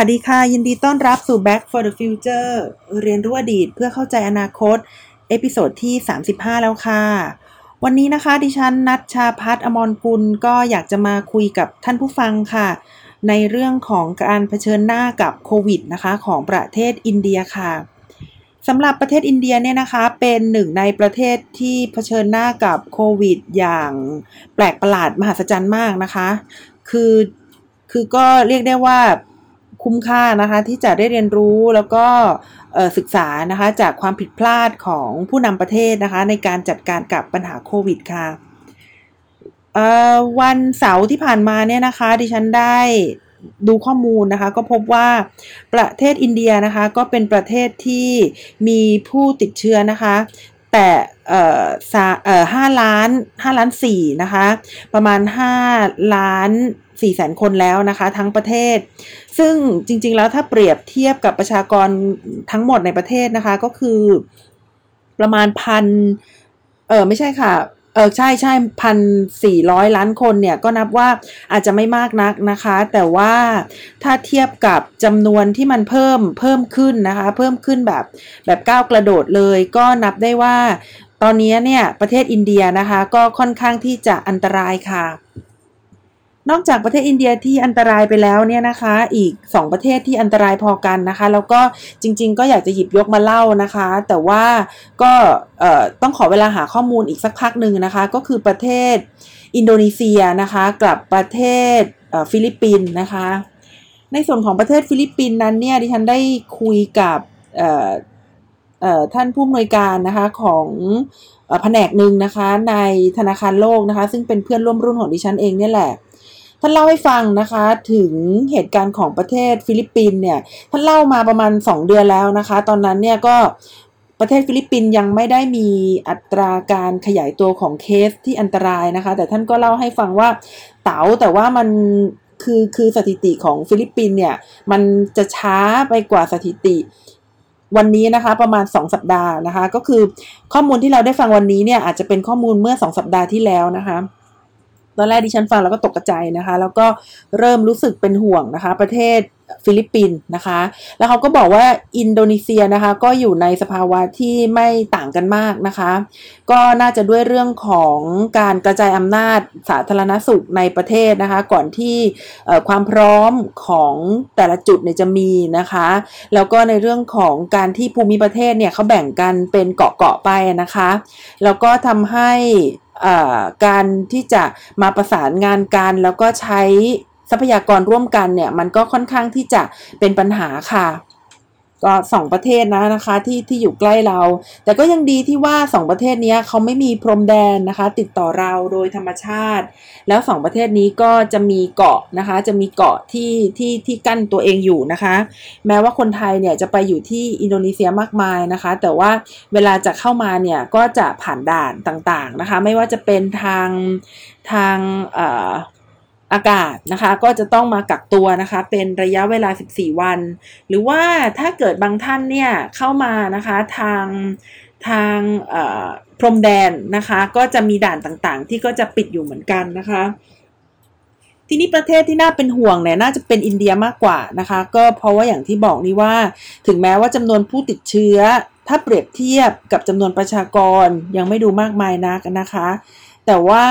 สวัสดีค่ะ ยินดีต้อนรับสู่ Back for the Future เรียนรู้อดีตเพื่อเข้าใจอนาคต episode ที่ 35 แล้วค่ะ วันนี้นะคะ ดิฉันนัทชาพัฒอมรกุลก็อยากจะมาคุยกับท่านผู้ฟังค่ะ ในเรื่องของการเผชิญหน้ากับโควิดนะคะ ของประเทศอินเดียค่ะสำหรับประเทศอินเดียเนี่ยนะคะ เป็นหนึ่งในประเทศที่เผชิญหน้ากับโควิด อย่างแปลกประหลาดมหัศจรรย์มากนะคะ คือคือก็เรียกได้ว่า คุ้มค่านะคะที่จะได้เรียนรู้แล้วก็ศึกษานะคะจากความผิดพลาดของผู้นำประเทศนะคะในการจัดการกับปัญหาโควิดค่ะวันเสาร์ที่ผ่านมาเนี่ยนะคะดิฉันได้ดูข้อมูลนะคะก็พบว่าประเทศอินเดียนะคะก็เป็นประเทศที่มีผู้ติดเชื้อนะคะ แต่เอ่อเอ่อห้าล้านห้าล้านสี่นะคะ ประมาณห้าล้านสี่แสนคนแล้วนะคะ ทั้งประเทศ ซึ่งจริง ๆ แล้วถ้าเปรียบเทียบกับประชากรทั้งหมดในประเทศนะคะ ก็คือประมาณพันเออไม่ใช่ค่ะ ออใช่ใช่พันสี่ร้อยล้านคนเนี่ยก็นับว่าอาจจะไม่มากนักนะคะ แต่ว่าถ้าเทียบกับจำนวนที่มันเพิ่มเพิ่มขึ้นนะคะ เพิ่มขึ้นแบบแบบก้าวกระโดดเลยก็นับได้ว่า ตอนนี้เนี่ยประเทศอินเดียนะคะ ก็ค่อนข้างที่จะอันตรายค่ะ นอกจากประเทศอินเดียที่อันตรายไปแล้วเนี่ยนะคะ อีก 2 ประเทศที่อันตรายพอกันนะคะ แล้วก็จริง ๆ ก็อยากจะหยิบยกมาเล่านะคะ แต่ว่าก็ต้องขอเวลาหาข้อมูลอีกสักพักหนึ่งนะคะ ก็คือประเทศอินโดนีเซียนะคะกับประเทศฟิลิปปินส์นะคะ ในส่วนของประเทศฟิลิปปินส์นั้นเนี่ยดิฉันได้คุยกับท่านผู้อำนวยการนะคะของแผนกหนึ่งนะคะในธนาคารโลกนะคะ ซึ่งเป็นเพื่อนร่วมรุ่นของดิฉันเองเนี่ยแหละ ท่านเล่าให้ฟังนะคะถึงเหตุการณ์ของประเทศฟิลิปปินส์เนี่ยท่านเล่ามาประมาณ 2 เดือนแล้วนะคะ ตอนนั้นเนี่ยก็ประเทศฟิลิปปินส์ยังไม่ได้มีอัตราการขยายตัวของเคสที่อันตรายนะคะ แต่ท่านก็เล่าให้ฟังว่าเต๋าแต่ว่ามันคือคือสถิติของฟิลิปปินส์เนี่ยมันจะช้าไปกว่าสถิติวันนี้นะคะประมาณ 2 สัปดาห์นะคะ ก็คือข้อมูลที่เราได้ฟังวันนี้เนี่ยอาจจะเป็นข้อมูลเมื่อ 2 สัปดาห์ที่แล้วนะคะ ตอนแรกดิฉันฟังแล้วก็ตกใจนะคะ แล้วก็เริ่มรู้สึกเป็นห่วงนะคะ ประเทศฟิลิปปินส์นะคะ แล้วเขาก็บอกว่าอินโดนีเซียนะคะก็อยู่ในสภาวะที่ไม่ต่างกันมากนะคะ ก็น่าจะด้วยเรื่องของการกระจายอำนาจสาธารณสุขในประเทศนะคะ ก่อนที่ความพร้อมของแต่ละจุดเนี่ยจะมีนะคะ แล้วก็ในเรื่องของการที่ภูมิประเทศเนี่ยเขาแบ่งกันเป็นเกาะๆไปนะคะ แล้วก็ทำให้ การที่จะมาประสานงานกัน แล้วก็ใช้ทรัพยากรร่วมกันเนี่ย มันก็ค่อนข้างที่จะเป็นปัญหาค่ะ ก็สองประเทศนะนะคะที่ที่อยู่ใกล้เรา แต่ก็ยังดีที่ว่าสองประเทศนี้เขาไม่มีพรมแดนนะคะ ติดต่อเราโดยธรรมชาติ แล้วสองประเทศนี้ก็จะมีเกาะนะคะ จะมีเกาะที่ที่ที่กั้นตัวเองอยู่นะคะ แม้ว่าคนไทยเนี่ยจะไปอยู่ที่อินโดนีเซียมากมายนะคะ แต่ว่าเวลาจะเข้ามาเนี่ยก็จะผ่านด่านต่างๆนะคะ ไม่ว่าจะเป็นทางทางเอากาศนะคะ ก็จะต้องมากักตัวนะคะ เป็นระยะเวลา 14 วัน หรือว่าถ้าเกิดบางท่านเนี่ยเข้ามานะคะทางทางพรมแดนนะคะ ก็จะมีด่านต่างๆ ที่ก็จะปิดอยู่เหมือนกันนะคะทีนี้ประเทศที่น่าเป็นห่วงเนี่ยน่าจะเป็นอินเดียมากกว่านะคะ ก็เพราะว่าอย่างที่บอกนี่ว่า ถึงแม้ว่าจำนวนผู้ติดเชื้อ ถ้าเปรียบเทียบกับจำนวนประชากรยังไม่ดูมากมายนักนะคะ แต่ว่า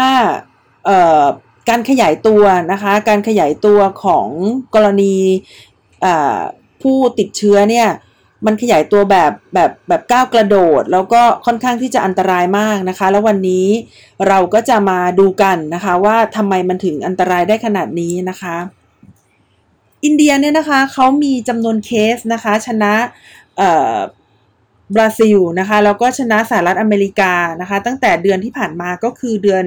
การขยายตัวนะคะ การขยายตัวของกรณีผู้ติดเชื้อเนี่ยมันขยายตัวแบบแบบแบบก้าวกระโดด แล้วก็ค่อนข้างที่จะอันตรายมากนะคะ แล้ววันนี้เราก็จะมาดูกันนะคะว่าทำไมมันถึงอันตรายได้ขนาดนี้นะคะ อินเดียเนี่ยนะคะเขามีจำนวนเคสนะคะชนะบราซิลนะคะแล้วก็ชนะสหรัฐอเมริกานะคะ ตั้งแต่เดือนที่ผ่านมาก็คือเดือน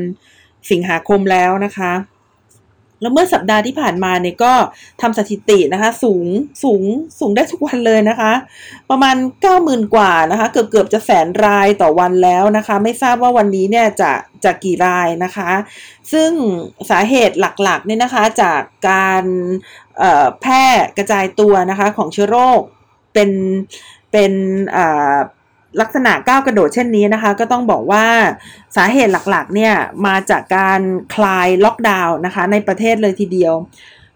สิงหาคมแล้วนะคะ แล้วเมื่อสัปดาห์ที่ผ่านมาเนี่ยก็ทำสถิตินะคะ สูงสูงสูงได้ทุกวันเลยนะคะ ประมาณ 90,000 กว่านะคะ เกือบเกือบจะแสนรายต่อวันแล้วนะคะ ไม่ทราบว่าวันนี้เนี่ยจะจะกี่รายนะคะ ซึ่งสาเหตุหลักๆเนี่ยนะคะจากการแพร่กระจายตัวนะคะของเชื้อโรคเป็นเป็นอ่า ลักษณะก้าวกระโดดเช่นนี้นะคะ ก็ต้องบอกว่าสาเหตุหลักๆเนี่ยมาจากการคลายล็อกดาวน์นะคะในประเทศเลยทีเดียว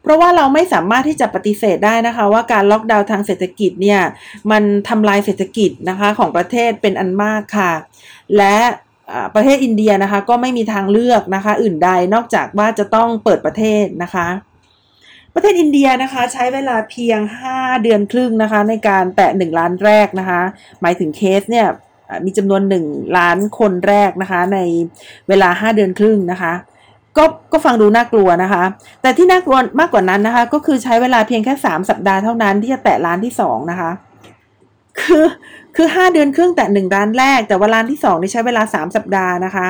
เพราะว่าเราไม่สามารถที่จะปฏิเสธได้นะคะ ว่าการล็อกดาวน์ทางเศรษฐกิจเนี่ยมันทำลายเศรษฐกิจนะคะของประเทศเป็นอันมากค่ะ และประเทศอินเดียนะคะก็ไม่มีทางเลือกนะคะ อื่นใดนอกจากว่าจะต้องเปิดประเทศนะคะ ประเทศอินเดียนะคะใช้เวลาเพียง 5 เดือนครึ่งนะคะ ในการแตะ 1 ล้านแรกนะคะ หมายถึงเคสเนี่ยมีจำนวน 1 ล้านคนแรกนะคะ ในเวลา 5 เดือนครึ่งนะคะก็ก็ฟังดูน่ากลัวนะคะ แต่ที่น่ากลัวมากกว่านั้นนะคะ ก็คือใช้เวลาเพียงแค่ 3 สัปดาห์เท่านั้นที่จะแตะล้านที่ 2 นะคะ คือคือ 5 เดือนครึ่งแต่หนึ่งล้านแรก แต่ว่าล้านที่2นี่ใช้เวลา 3 สัปดาห์นะคะ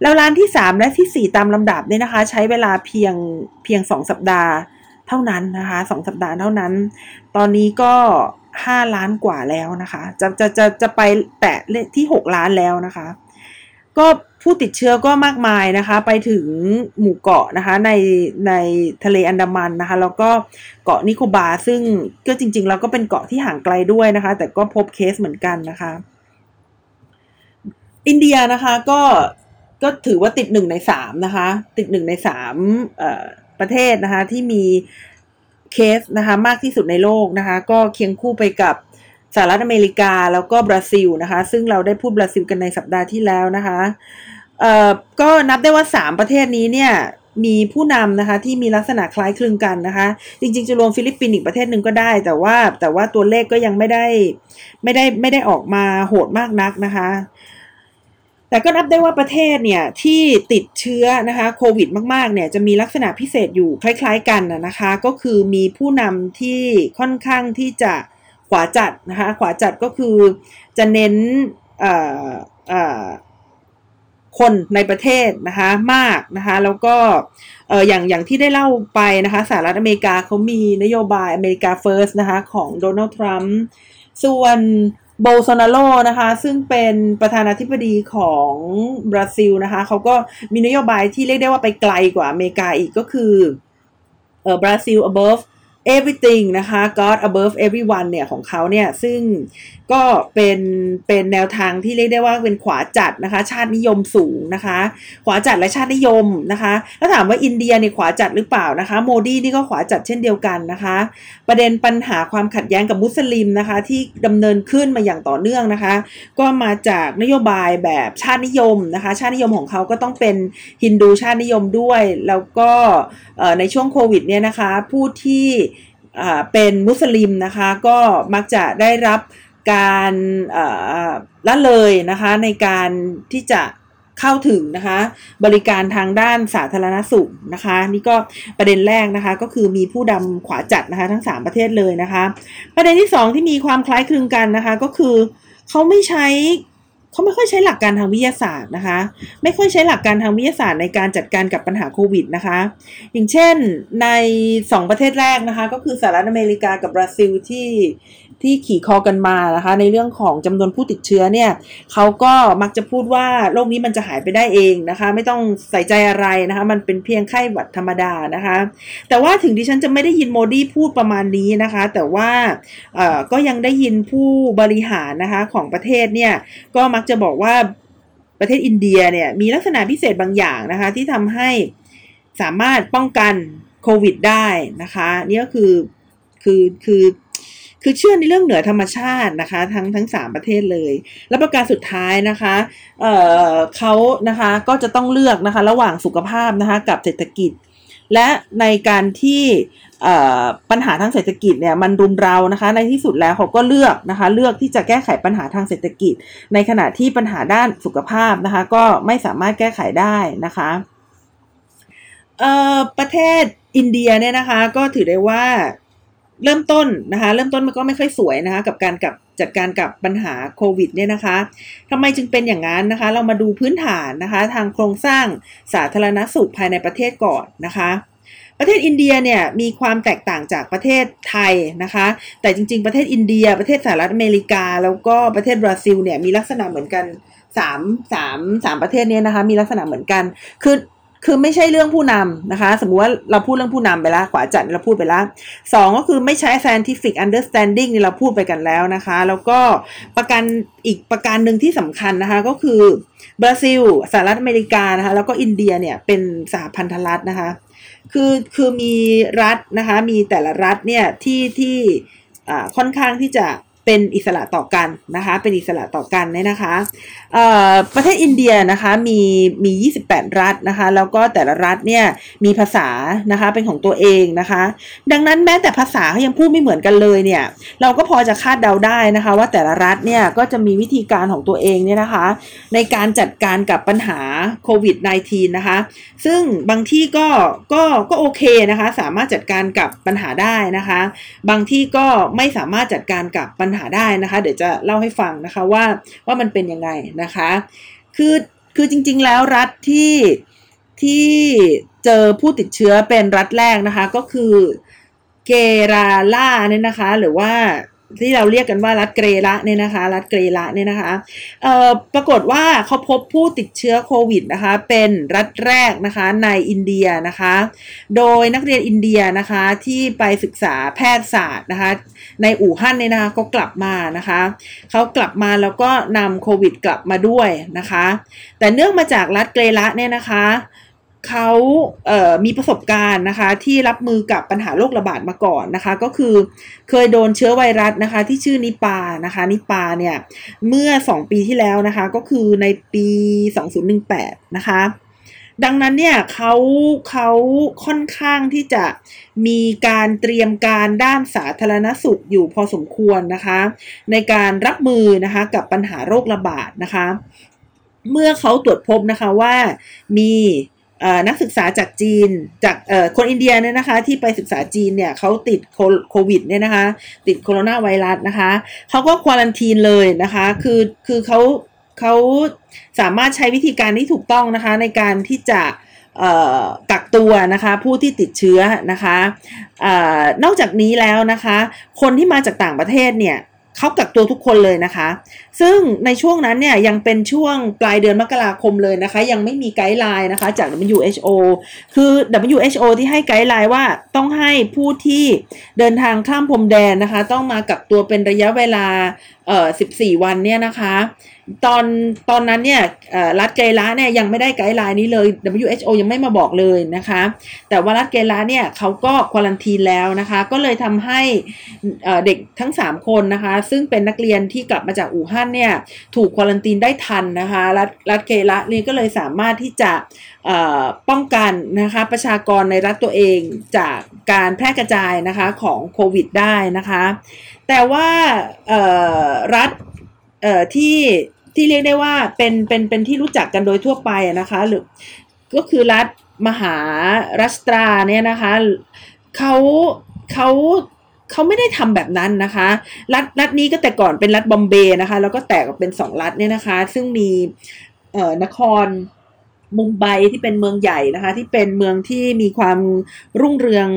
แล้วล้านที่ 3 และที่ 4 ตามลำดับเนี่ยนะคะ ใช้เวลาเพียงเพียง 2 สัปดาห์เท่านั้นนะคะ2สัปดาห์เท่านั้น ตอนนี้ก็ 5 ล้านกว่าแล้วนะคะ จะจะจะจะไปแตะที่ 6 ล้านแล้วนะคะ ก็ผู้ติดเชื้อก็มากมายนะคะ ไปถึงหมู่เกาะนะคะ ในในทะเลอันดามันนะคะ แล้วก็เกาะนิโคบาซึ่งก็จริงๆแล้วก็เป็นเกาะที่ห่างไกลด้วยนะคะ แต่ก็พบเคสเหมือนกันนะคะ อินเดียนะคะก็ ก็ถือว่าติดหนึ่งในสามนะคะ ติดหนึ่งในสามประเทศนะคะ ที่มีเคสนะคะ มากที่สุดในโลกนะคะ ก็เคียงคู่ไปกับสหรัฐอเมริกาแล้วก็บราซิลนะคะ ซึ่งเราได้พูดบราซิลกันในสัปดาห์ที่แล้วนะคะเอ่อก็นับได้ว่า 3 ประเทศนี้เนี่ยมีผู้นำนะคะที่มีลักษณะคล้ายคลึงกันนะคะ จริงๆจะรวมฟิลิปปินส์อีกประเทศหนึ่งก็ได้ แต่ว่าแต่ว่าตัวเลขก็ยังไม่ได้ไม่ได้ไม่ได้ออกมาโหดมากนักนะคะ แต่ก็นับได้ว่าประเทศเนี่ยที่ติดเชื้อนะคะโควิดมากๆเนี่ยจะมีลักษณะพิเศษอยู่คล้ายๆกันนะคะ ก็คือมีผู้นำที่ค่อนข้างที่จะขวาจัดนะคะขวาจัดก็คือจะเน้นคนในประเทศนะคะมากนะคะแล้วก็อย่างอย่างที่ได้เล่าไปนะคะสหรัฐอเมริกาเขามีนโยบายอเมริกาเฟิร์สนะคะของโดนัลด์ทรัมป์ส่วน โบโซนาโรนะคะ ซึ่งเป็นประธานาธิบดีของบราซิลนะคะเขาก็มีนโยบายที่เรียกได้ว่าไปไกลกว่าอเมริกาอีกก็คือเออบราซิล above everything นะคะ God above everyone เนี่ยของเขาเนี่ยซึ่งก็เป็นเป็นแนวทางที่เรียกได้ว่าเป็นขวาจัดนะคะ ชาตินิยมสูงนะคะ ขวาจัดและชาตินิยมนะคะแล้วถามว่าอินเดียเนี่ยขวาจัดหรือเปล่านะคะ โมดีนี่ก็ขวาจัดเช่นเดียวกันนะคะ ประเด็นปัญหาความขัดแย้งกับมุสลิมนะคะ ที่ดำเนินขึ้นมาอย่างต่อเนื่องนะคะ ก็มาจากนโยบายแบบชาตินิยมนะคะ ชาตินิยมของเขาก็ต้องเป็นฮินดูชาตินิยมด้วย แล้วก็ในช่วงโควิดเนี่ยนะคะผู้ที่ เป็นมุสลิมนะคะก็มักจะได้รับการละเลยนะคะในการที่จะเข้าถึงนะคะบริการทางด้านสาธารณสุขนะคะนี่ก็ประเด็นแรกนะคะก็คือมีผู้ดำขวาจัดนะคะทั้ง 3 ประเทศเลยนะคะ ประเด็นที่ 2 ที่มีความคล้ายคลึงกันนะคะก็คือเขาไม่ใช้ เขาไม่ค่อยใช้หลักการทางวิทยาศาสตร์นะคะ ไม่ค่อยใช้หลักการทางวิทยาศาสตร์ในการจัดการกับปัญหาโควิดนะคะ อย่างเช่นใน 2 ประเทศแรกนะคะ ก็คือสหรัฐอเมริกากับบราซิลที่ ที่ขี่คอกันมานะคะ ในเรื่องของจำนวนผู้ติดเชื้อเนี่ยเขาก็มักจะพูดว่าโรคนี้มันจะหายไปได้เองนะคะ ไม่ต้องใส่ใจอะไรนะคะ มันเป็นเพียงไข้หวัดธรรมดานะคะ แต่ว่าถึงดิฉันจะไม่ได้ยินโมดีพูดประมาณนี้นะคะ แต่ว่าก็ยังได้ยินผู้บริหารนะคะของประเทศเนี่ยก็มักจะบอกว่าประเทศอินเดียเนี่ยมีลักษณะพิเศษบางอย่างนะคะ ที่ทำให้สามารถป้องกันโควิดได้นะคะ นี่ก็คือคือคือ คือเชื่อในเรื่องเหนือธรรมชาตินะคะ ทั้งทั้งสามประเทศเลย แล้วประการสุดท้ายนะคะเเขานะคะก็จะต้องเลือกนะคะระหว่างสุขภาพนะคะกับเศรษฐกิจ และในการที่ปัญหาทางเศรษฐกิจเนี่ยมันรุมเรานะคะ ในที่สุดแล้วเขาก็เลือกนะคะ เลือกที่จะแก้ไขปัญหาทางเศรษฐกิจ ในขณะที่ปัญหาด้านสุขภาพนะคะ ก็ไม่สามารถแก้ไขได้นะคะประเทศอินเดียเนี่ยนะคะ ก็ถือได้ว่า เริ่มต้นนะคะ เริ่มต้นมันก็ไม่ค่อยสวยนะคะ กับการกับจัดการกับปัญหาโควิดเนี่ยนะคะทำไมจึงเป็นอย่างนั้นนะคะ เรามาดูพื้นฐานนะคะ ทางโครงสร้างสาธารณสุขภายในประเทศก่อนนะคะประเทศอินเดียเนี่ยมีความแตกต่างจากประเทศไทยนะคะ แต่จริง ๆ ประเทศอินเดีย ประเทศสหรัฐอเมริกา แล้วก็ประเทศบราซิลเนี่ยมีลักษณะเหมือนกันสามสามสามประเทศเนี้นะคะมีลักษณะเหมือนกัน คือ คือไม่ใช่เรื่องผู้นำนะคะ สมมุติว่าเราพูดเรื่องผู้นำไปแล้วขวาจัดเราพูดไปแล้วสองก็คือไม่ใช้ scientific understanding นี่เราพูดไปกันแล้วนะคะ แล้วก็ประกันอีกประการหนึ่งที่สำคัญนะคะก็คือบราซิลสหรัฐอเมริกานะคะแล้วก็อินเดียเนี่ยเป็นสหพันธรัฐนะคะ คือคือมีรัฐนะคะมีแต่ละรัฐเนี่ยที่ที่ค่อนข้างที่จะ เป็นอิสระต่อกันนะคะ เป็นอิสระต่อกันเนี่ยนะคะประเทศอินเดียนะคะมีมี 28 รัฐนะคะ แล้วก็แต่ละรัฐเนี่ยมีภาษานะคะเป็นของตัวเองนะคะ ดังนั้นแม้แต่ภาษาเขายังพูดไม่เหมือนกันเลยเนี่ยเราก็พอจะคาดเดาได้นะคะ ว่าแต่ละรัฐเนี่ยก็จะมีวิธีการของตัวเองเนี่ยนะคะ ในการจัดการกับปัญหาโควิด -19 นะคะ ซึ่งบางที่ก็ก็ก็โอเคนะคะ สามารถจัดการกับปัญหาได้นะคะ บางที่ก็ไม่สามารถจัดการกับปัญหาได้นะคะ เดี๋ยวจะเล่าให้ฟังนะคะว่าว่ามันเป็นยังไงนะคะ คือคือจริงๆแล้วรัฐที่ที่เจอผู้ติดเชื้อเป็นรัฐแรกนะคะ ก็คือเกราล่าเนี่ยนะคะ หรือว่า ที่เราเรียกกันว่ารัฐเกรละเนี่ยนะคะ รัฐเกรละเนี่ยนะคะเอ่อปรากฏว่าเขาพบผู้ติดเชื้อโควิดนะคะ เป็นรัฐแรกนะคะในอินเดียนะคะ โดยนักเรียนอินเดียนะคะที่ไปศึกษาแพทยศาสตร์นะคะ ในอู่ฮั่นเนี่ยนะคะก็กลับมานะคะเขากลับมาแล้วก็นำโควิดกลับมาด้วยนะคะ แต่เนื่องมาจากรัฐเกรละเนี่ยนะคะ เขาเมีประสบการณ์นะคะ ที่รับมือกับปัญหาโรคระบาดมาก่อนนะคะ ก็คือเคยโดนเชื้อไวรัสนะคะ ที่ชื่อนิปานะคะ นิปาเนี่ย เมื่อ 2 ปีที่แล้วนะคะ ก็คือในปี 2018 นะคะ ดังนั้นเนี่ยเขาเขาค่อนข้างที่จะมีการเตรียมการด้านสาธารณสุขอยู่พอสมควรนะคะ ในการรับมือนะคะกับปัญหาโรคระบาดนะคะ เมื่อเขาตรวจพบนะคะว่ามี นักศึกษาจากจีนจากคนอินเดียเนี่ยนะคะ ที่ไปศึกษาจีนเนี่ยเขาติดโควิดเนี่ยนะคะ ติดโคโรนาไวรัสนะคะเขาก็ควอลันทีนเลยนะคะ คือคือเขาเขาสามารถใช้วิธีการที่ถูกต้องนะคะ ในการที่จะกักตัวนะคะผู้ที่ติดเชื้อนะคะนอกจากนี้แล้วนะคะ คนที่มาจากต่างประเทศเนี่ย เขากักตัวทุกคนเลยนะคะ ซึ่งในช่วงนั้นเนี่ยยังเป็นช่วงปลายเดือนมกราคมเลยนะคะ ยังไม่มี guideline นะคะจาก WHO คือ WHO ที่ให้ guideline ว่าต้องให้ผู้ที่เดินทางข้ามพรมแดนนะคะ ต้องมากักตัวเป็นระยะเวลาเอ่อ14 วันเนี่ยนะคะ ตอนตอนนั้นเนี่ยรัฐเกรละเนี่ยยังไม่ได้ guideline นี้เลย WHO ยังไม่มาบอกเลยนะคะ แต่ว่ารัฐเกลาเนี่ยเขาก็ควอลันทีนแล้วนะคะ ก็เลยทำให้เด็กทั้ง 3 คนนะคะ ซึ่งเป็นนักเรียนที่กลับมาจากอู่ฮั่นเนี่ยถูกควอลันทีนได้ทันนะคะรัฐรัฐเกลานี่ก็เลยสามารถที่จะป้องกันนะคะประชากรในรัฐตัวเองจากการแพร่กระจายนะคะของโควิดได้นะคะ แต่ว่ารัฐที่ ที่เรียกได้ว่าเป็นเป็นเป็นที่รู้จักกันโดยทั่วไปนะคะหรือก็คือรัฐมหารัสตราเนี่ยนะคะเขาเขาเขาไม่ได้ทำแบบนั้นนะคะ รัฐรัฐนี้ก็แต่ก่อนเป็นรัฐบอมเบย์นะคะ แล้วก็แตกออกเป็นสองรัฐเนี่ยนะคะ ซึ่งมีเอ่อนครมุมไบที่เป็นเมืองใหญ่นะคะ ที่เป็นเมืองที่มีความรุ่งเรือง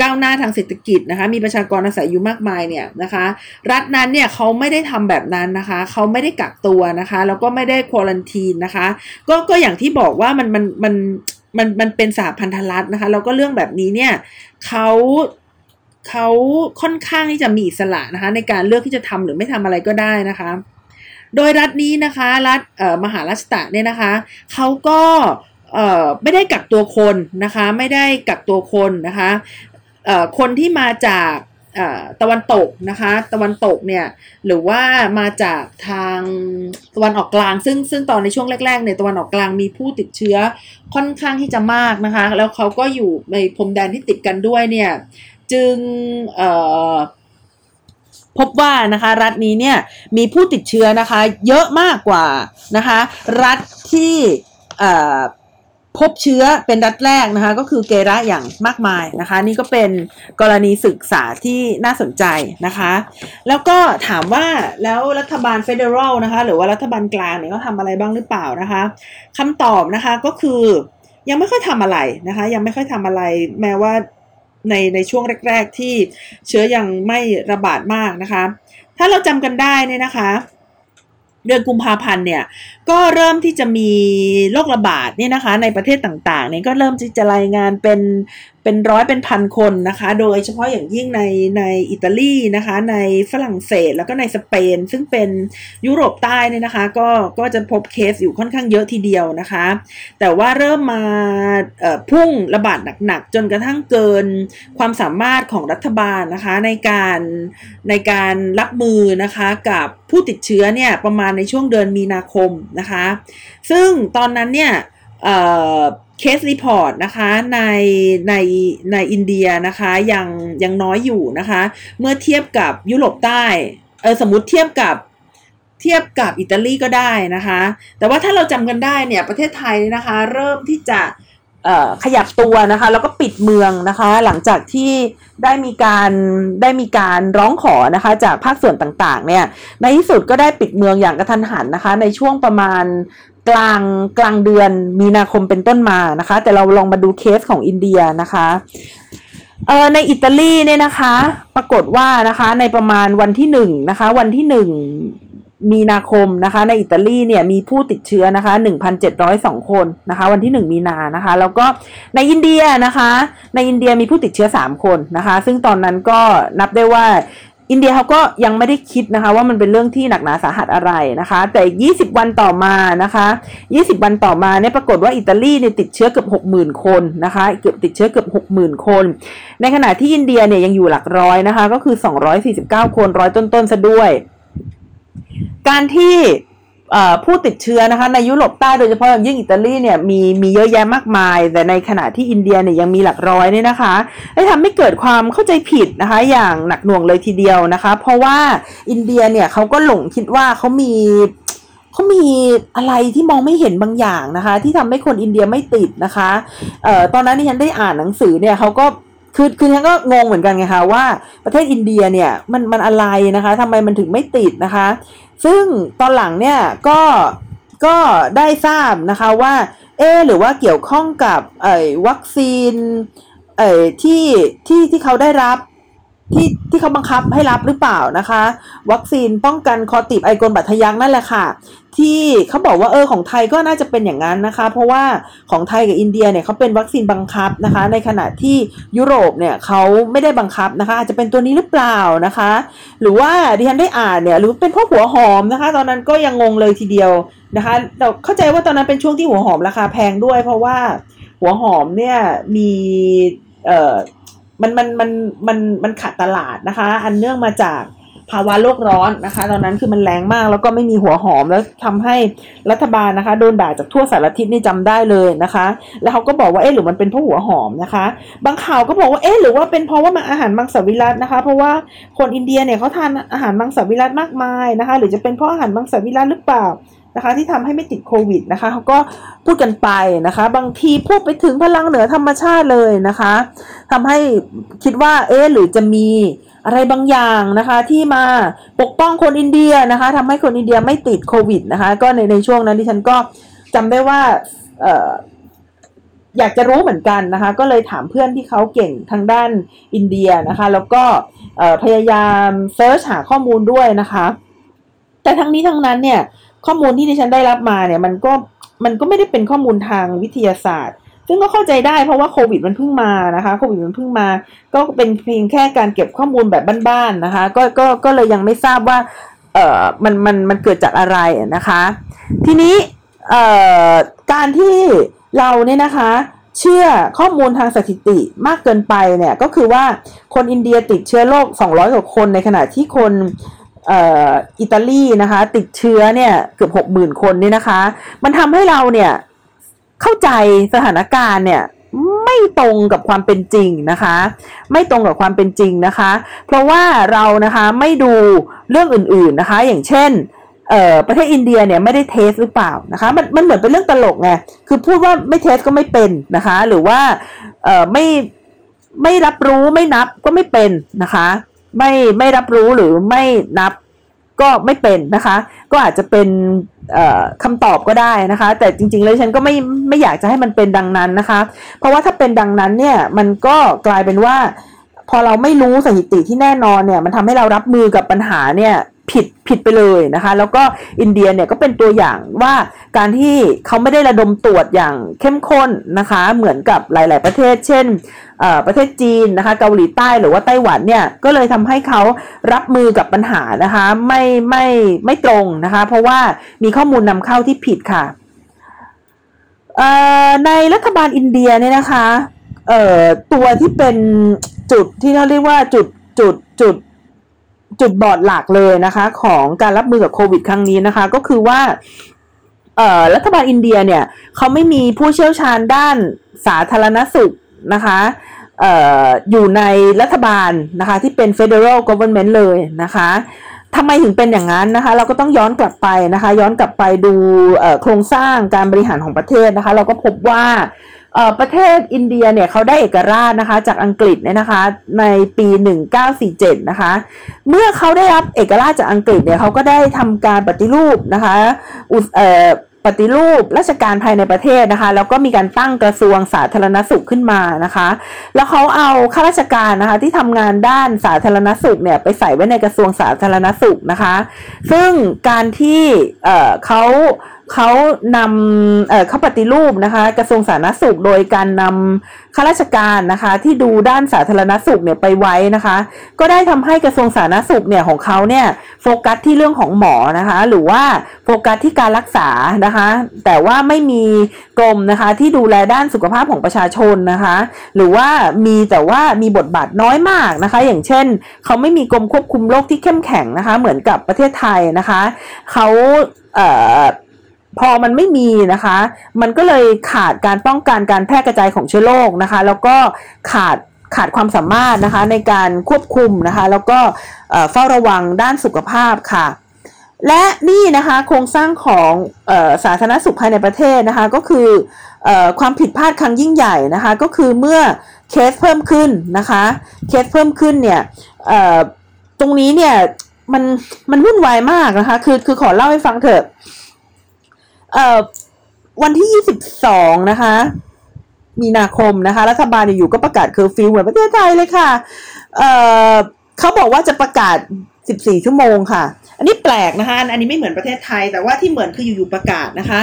ก้าวหน้าทางเศรษฐกิจนะคะ มีประชากรอาศัยอยู่มากมายเนี่ยนะคะ รัฐนั้นเนี่ยเขาไม่ได้ทำแบบนั้นนะคะ เขาไม่ได้กักตัวนะคะ แล้วก็ไม่ได้ควอลันทีนนะคะ ก็ก็อย่างที่บอกว่ามันมันมันมันมันเป็นสหพันธรัฐนะคะ แล้วก็เรื่องแบบนี้เนี่ยเขาเขาค่อนข้างที่จะมีอิสระนะคะ ในการเลือกที่จะทำหรือไม่ทำอะไรก็ได้นะคะ โดยรัฐนี้นะคะรัฐมหาราชตะเนี่ยนะคะเขาก็ไม่ได้กักตัวคนนะคะ ไม่ได้กักตัวคนนะคะ คนที่มาจากตะวันตกนะคะ ตะวันตกเนี่ยหรือว่ามาจากทางตะวันออกกลาง ซึ่งซึ่งตอนในช่วงแรกๆเนี่ยตะวันออกกลางมีผู้ติดเชื้อค่อนข้างที่จะมากนะคะ แล้วเขาก็อยู่ในพรมแดนที่ติดกันด้วยเนี่ยจึงพบว่านะคะรัฐนี้เนี่ยมีผู้ติดเชื้อนะคะเยอะมากกว่านะคะรัฐที่ พบเชื้อเป็นรัฐแรกนะคะ ก็คือเกระอย่างมากมายนะคะ นี่ก็เป็นกรณีศึกษาที่น่าสนใจนะคะ แล้วก็ถามว่าแล้วรัฐบาลเฟเดอรัลนะคะ หรือว่ารัฐบาลกลางเนี่ยเขาทำอะไรบ้างหรือเปล่านะคะคำตอบนะคะก็คือยังไม่ค่อยทำอะไรนะคะ ยังไม่ค่อยทำอะไร แม้ว่าในในช่วงแรก ๆ ที่เชื้อยังไม่ระบาดมากนะคะ ถ้าเราจำกันได้เนี่ยนะคะ เดือนกุมภาพันธ์เนี่ยก็เริ่มที่จะมีโรคระบาดเนี่ยนะคะในประเทศต่างๆเนี่ยก็เริ่มที่จะรายงานเป็นเป็นร้อยเป็นพันคนนะคะ โดยเฉพาะอย่างยิ่งในในอิตาลีนะคะ ในฝรั่งเศสแล้วก็ในสเปน ซึ่งเป็นยุโรปใต้เนี่ยนะคะ ก็ก็จะพบเคสอยู่ค่อนข้างเยอะทีเดียวนะคะ แต่ว่าเริ่มมาพุ่งระบาดหนักๆ จนกระทั่งเกินความสามารถของรัฐบาลนะคะ ในการในการรับมือนะคะกับผู้ติดเชื้อเนี่ยประมาณในช่วงเดือนมีนาคมนะคะ ซึ่งตอนนั้นเนี่ย เคสรีพอร์ตนะคะในในในอินเดียนะคะยังยังน้อยอยู่นะคะ เมื่อเทียบกับยุโรปใต้เออสมมติเทียบกับเทียบกับอิตาลีก็ได้นะคะ แต่ว่าถ้าเราจำกันได้เนี่ยประเทศไทยนะคะ เริ่มที่จะขยับตัวนะคะ แล้วก็ปิดเมืองนะคะ หลังจากที่ได้มีการได้มีการร้องขอนะคะ จากภาคส่วนต่างๆ เนี่ยในที่สุดก็ได้ปิดเมืองอย่างกระทันหันนะคะ ในช่วงประมาณ กลางกลางเดือนมีนาคมเป็นต้นมานะคะ แต่เราลองมาดูเคสของอินเดียนะคะเออในอิตาลีเนี่ยนะคะ ปรากฏว่านะคะ ในประมาณวันที่หนึ่งนะคะ วันที่หนึ่งมีนาคมนะคะ ในอิตาลีเนี่ยมีผู้ติดเชื้อนะคะ1,702 คนนะคะ วันที่ 1 มีนานะคะ แล้วก็ในอินเดียนะคะ ในอินเดียมีผู้ติดเชื้อ 3 คนนะคะ ซึ่งตอนนั้นก็นับได้ว่า อินเดียเขาก็ยังไม่ได้คิดนะคะว่ามันเป็นเรื่องที่หนักหนาสาหัสอะไรนะคะ แต่20 วันต่อมานะคะ 20 วันต่อมาเนี่ยปรากฏว่าอิตาลีเนี่ยติดเชื้อเกือบ 60,000 คนนะคะเกือบติดเชื้อเกือบ 60,000 คน ในขณะที่อินเดียเนี่ยยังอยู่หลักร้อยนะคะ ก็คือ 249 คนร้อยต้นๆซะด้วย การที่ ผู้ติดเชื้อนะคะในยุโรปใต้โดยเฉพาะอย่างยิ่งอิตาลีเนี่ยมีมีเยอะแยะมากมาย แต่ในขณะที่อินเดียเนี่ยยังมีหลักร้อยเนี่ยนะคะได้ทำให้เกิดความเข้าใจผิดนะคะอย่างหนักหน่วงเลยทีเดียวนะคะ เพราะว่าอินเดียเนี่ยเขาก็หลงคิดว่าเขามีเขามีอะไรที่มองไม่เห็นบางอย่างนะคะ ที่ทำให้คนอินเดียไม่ติดนะคะเอ่อตอนนั้นที่ฉันได้อ่านหนังสือเนี่ยเขาก็คือคือฉันก็งงเหมือนกันไงคะว่าประเทศอินเดียเนี่ยมันมันอะไรนะคะทำไมมันถึงไม่ติดนะคะ ซึ่งตอนหลังเนี่ยก็ก็ได้ทราบนะคะว่าเออหรือว่าเกี่ยวข้องกับไอ้วัคซีนไอ้ที่ที่ที่เขาได้รับ ที่ที่เขาบังคับให้รับหรือเปล่านะคะ วัคซีนป้องกันคอติบไอกลบัตทยักนั่นแหละค่ะ ที่เขาบอกว่าเออของไทยก็น่าจะเป็นอย่างนั้นนะคะ เพราะว่าของไทยกับอินเดียเนี่ยเขาเป็นวัคซีนบังคับนะคะ ในขณะที่ยุโรปเนี่ยเขาไม่ได้บังคับนะคะอาจจะเป็นตัวนี้หรือเปล่านะคะ หรือว่าดิฉันได้อ่านเนี่ยหรือเป็นเพราะหัวหอมนะคะ ตอนนั้นก็ยังงงเลยทีเดียวนะคะเราเข้าใจว่าตอนนั้นเป็นช่วงที่หัวหอมราคาแพงด้วย เพราะว่าหัวหอมเนี่ยมีเอ่อ มันมันมันมันมันขาดตลาดนะคะ อันเนื่องมาจากภาวะโลกร้อนนะคะ ตอนนั้นคือมันแรงมากแล้วก็ไม่มีหัวหอมแล้วทำให้รัฐบาลนะคะ โดนด่าจากทั่วสารทิศนี่จำได้เลยนะคะ แล้วเขาก็บอกว่าเอ๊ะหรือมันเป็นเพราะหัวหอมนะคะ บางข่าวก็บอกว่าเอ๊ะหรือว่าเป็นเพราะว่ามันอาหารมังสวิรัตนะคะ เพราะว่าคนอินเดียเนี่ยเขาทานอาหารมังสวิรัตมากมายนะคะ หรือจะเป็นเพราะอาหารมังสวิรัตหรือเปล่า นะคะที่ทำให้ไม่ติดโควิดนะคะเขาก็พูดกันไปนะคะ บางทีพูดไปถึงพลังเหนือธรรมชาติเลยนะคะทำให้คิดว่าเอ๊หรือจะมีอะไรบางอย่างนะคะ ที่มาปกป้องคนอินเดียนะคะทำให้คนอินเดียไม่ติดโควิดนะคะ ก็ในในช่วงนั้นที่ฉันก็จำได้ว่าเอออยากจะรู้เหมือนกันนะคะ ก็เลยถามเพื่อนที่เขาเก่งทางด้านอินเดียนะคะ แล้วก็พยายามเซิร์ชหาข้อมูลด้วยนะคะ แต่ทั้งนี้ทั้งนั้นเนี่ย ข้อมูลที่ดิฉันได้รับมาเนี่ยมันก็มันก็ไม่ได้เป็นข้อมูลทางวิทยาศาสตร์ ซึ่งก็เข้าใจได้เพราะว่าโควิดมันเพิ่งมานะคะโควิดมันเพิ่งมา ก็เป็นเพียงแค่การเก็บข้อมูลแบบบ้านๆนะคะก็ก็ก็เลยยังไม่ทราบว่าเอ่อมันมันมันเกิดจากอะไรนะคะ ทีนี้เอ่อการที่เราเนี่ยนะคะเชื่อข้อมูลทางสถิติมากเกินไปเนี่ยก็คือว่าคนอินเดียติดเชื้อโรค200กว่าคนในขณะที่คน อิตาลีนะคะ ติดเชื้อเนี่ยเกือบหกหมื่นคนนี่นะคะ มันทำให้เราเนี่ยเข้าใจสถานการณ์เนี่ยไม่ตรงกับความเป็นจริงนะคะ ไม่ตรงกับความเป็นจริงนะคะ เพราะว่าเรานะคะไม่ดูเรื่องอื่นๆนะคะ อย่างเช่นประเทศอินเดียเนี่ยไม่ได้เทสหรือเปล่านะคะมันมันเหมือนเป็นเรื่องตลกไงคือพูดว่าไม่เทสก็ไม่เป็นนะคะ หรือว่าไม่ไม่รับรู้ไม่นับก็ไม่เป็นนะคะ ไม่ไม่รับรู้หรือไม่นับก็ไม่เป็นนะคะ ก็อาจจะเป็นคำตอบก็ได้นะคะ แต่จริงๆเลยฉันก็ไม่ไม่อยากจะให้มันเป็นดังนั้นนะคะ เพราะว่าถ้าเป็นดังนั้นเนี่ยมันก็กลายเป็นว่า พอเราไม่รู้สถิติที่แน่นอนเนี่ย มันทำให้เรารับมือกับปัญหาเนี่ย ผิดผิดไปเลยนะคะ แล้วก็อินเดียเนี่ยก็เป็นตัวอย่างว่าการที่เขาไม่ได้ระดมตรวจอย่างเข้มข้นนะคะ เหมือนกับหลาย ๆ ประเทศ เช่นประเทศจีนนะคะ เกาหลีใต้หรือว่าไต้หวันเนี่ยก็เลยทำให้เขารับมือกับปัญหานะคะไม่ไม่ไม่ตรงนะคะ เพราะว่ามีข้อมูลนำเข้าที่ผิดค่ะในรัฐบาลอินเดียเนี่ยนะคะตัวที่เป็นจุดที่เขาเรียกว่าจุดจุดจุด จุดบอดหลักเลยนะคะ ของการรับมือกับโควิดครั้งนี้นะคะ ก็คือว่ารัฐบาลอินเดียเนี่ยเขาไม่มีผู้เชี่ยวชาญด้านสาธารณสุขนะคะอออยู่ในรัฐบาลนะคะที่เป็น federal government เลยนะคะทำไมถึงเป็นอย่างนั้นนะคะ เราก็ต้องย้อนกลับไปนะคะ ย้อนกลับไปดูโครงสร้างการบริหารของประเทศนะคะ เราก็พบว่า ประเทศอินเดียเนี่ยเขาได้เอกราชนะคะ จากอังกฤษเนี่ยนะคะ ในปี 1947 นะคะ เมื่อเขาได้รับเอกราชจากอังกฤษเนี่ยเขาก็ได้ทำการปฏิรูปนะคะปฏิรูปราชการภายในประเทศนะคะ แล้วก็มีการตั้งกระทรวงสาธารณสุขขึ้นมานะคะ แล้วเขาเอาข้าราชการนะคะที่ทำงานด้านสาธารณสุขเนี่ยไปใส่ไว้ในกระทรวงสาธารณสุขนะคะ ซึ่งการที่เขา เขานำเขาปฏิรูปนะคะ กระทรวงสาธารณสุขโดยการนำข้าราชการนะคะ ที่ดูด้านสาธารณสุขเนี่ยไปไว้นะคะ ก็ได้ทำให้กระทรวงสาธารณสุขเนี่ยของเขาเนี่ยโฟกัสที่เรื่องของหมอนะคะ หรือว่าโฟกัสที่การรักษานะคะ แต่ว่าไม่มีกรมนะคะ ที่ดูแลด้านสุขภาพของประชาชนนะคะ หรือว่ามีแต่ว่ามีบทบาทน้อยมากนะคะ อย่างเช่น เขาไม่มีกรมควบคุมโรคที่เข้มแข็งนะคะ เหมือนกับประเทศไทยนะคะ เขาเอ่อ พอมันไม่มีนะคะ มันก็เลยขาดการป้องกันการแพร่กระจายของเชื้อโรคนะคะ แล้วก็ขาดขาดความสามารถนะคะในการควบคุมนะคะ แล้วก็เฝ้าระวังด้านสุขภาพค่ะ และนี่นะคะโครงสร้างของออสาธารณสุขภายในประเทศนะคะ ก็คืออความผิดพลาดครั้งยิ่งใหญ่นะคะ ก็คือเมื่อเคสเพิ่มขึ้นนะคะ เคสเพิ่มขึ้นเนี่ยตรงนี้เนี่ยมันมันวุ่นวายมากนะคะ คือคือขอเล่าให้ฟังเถอะ เอ่อวันที่ยี่สิบสองนะคะ มีนาคมนะคะ รัฐบาลอยู่ก็ประกาศเคอร์ฟิวเหมือนประเทศไทยเลยค่ะ เอ่อเขาบอกว่าจะประกาศสิบสี่ชั่วโมงค่ะ อันนี้แปลกนะคะ อันนี้ไม่เหมือนประเทศไทย แต่ว่าที่เหมือนคืออยู่ๆประกาศนะคะ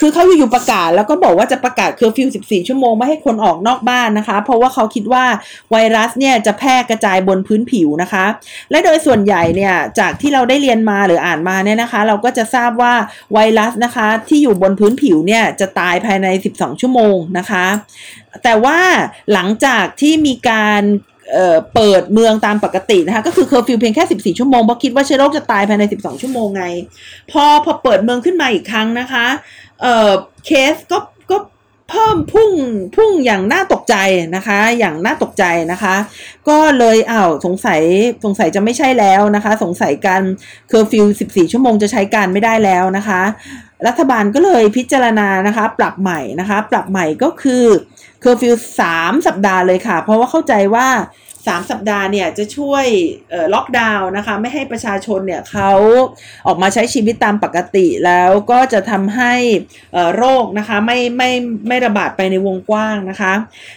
คือเขาอยู่ๆประกาศแล้วก็บอกว่าจะประกาศเคอร์ฟิว 14 ชั่วโมงไม่ให้คนออกนอกบ้านนะคะ เพราะว่าเขาคิดว่าไวรัสเนี่ยจะแพร่กระจายบนพื้นผิวนะคะ และโดยส่วนใหญ่เนี่ยจากที่เราได้เรียนมาหรืออ่านมาเนี่ยนะคะ เราก็จะทราบว่าไวรัสนะคะ ที่อยู่บนพื้นผิวเนี่ยจะตายภายใน 12 ชั่วโมงนะคะ แต่ว่าหลังจากที่มีการเปิดเมืองตามปกตินะคะก็คือเคอร์ฟิวเพียงแค่ 14 ชั่วโมงเพราะคิดว่าเชื้อโรคจะตายภายใน 12 ชั่วโมงไง พอพอเปิดเมืองขึ้นมาอีกครั้งนะคะ เอ่อเคสก็ก็เพิ่มพุ่งพุ่งอย่างน่าตกใจนะคะ อย่างน่าตกใจนะคะ ก็เลยอ้าวสงสัยสงสัยจะไม่ใช่แล้วนะคะ สงสัยการเคอร์ฟิว14 ชั่วโมงจะใช้การไม่ได้แล้วนะคะ รัฐบาลก็เลยพิจารณานะคะ ปรับใหม่นะคะ ปรับใหม่ก็คือเคอร์ฟิวสามสัปดาห์เลยค่ะ เพราะว่าเข้าใจว่า 3 สัปดาห์เนี่ยจะช่วยล็อกดาวน์นะคะไม่ให้ประชาชนเนี่ยเขาออกมาใช้ชีวิตตามปกติแล้วก็จะทำให้โรคนะคะไม่ไม่ไม่ระบาดไปในวงกว้างนะคะ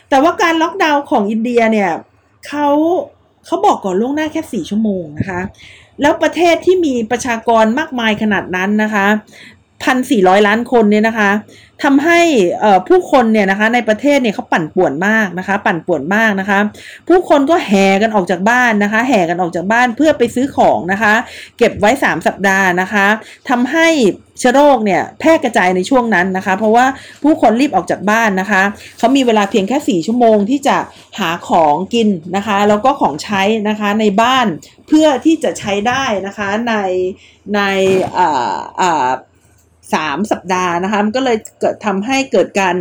แต่ว่าการล็อกดาวน์ของอินเดียเนี่ยเขาเขาบอกก่อนล่วงหน้าแค่ 4 ชั่วโมงนะคะ แล้วประเทศที่มีประชากรมากมายขนาดนั้นนะคะ พันสี่ร้อยล้านคนเนี่ยนะคะทำให้ผู้คนเนี่ยนะคะในประเทศเนี่ยเขาปั่นป่วนมากนะคะ ปั่นป่วนมากนะคะ ผู้คนก็แห่กันออกจากบ้านนะคะ แห่กันออกจากบ้านเพื่อไปซื้อของนะคะ เก็บไว้ 3 สัปดาห์นะคะทำให้เชื้อโรคเนี่ยแพร่กระจายในช่วงนั้นนะคะ เพราะว่าผู้คนรีบออกจากบ้านนะคะเขามีเวลาเพียงแค่ 4 ชั่วโมงที่จะหาของกินนะคะ แล้วก็ของใช้นะคะในบ้านเพื่อที่จะใช้ได้นะคะในในอ่าอ่า สามสัปดาห์นะคะ มันก็เลยเกิดทำให้เกิดการ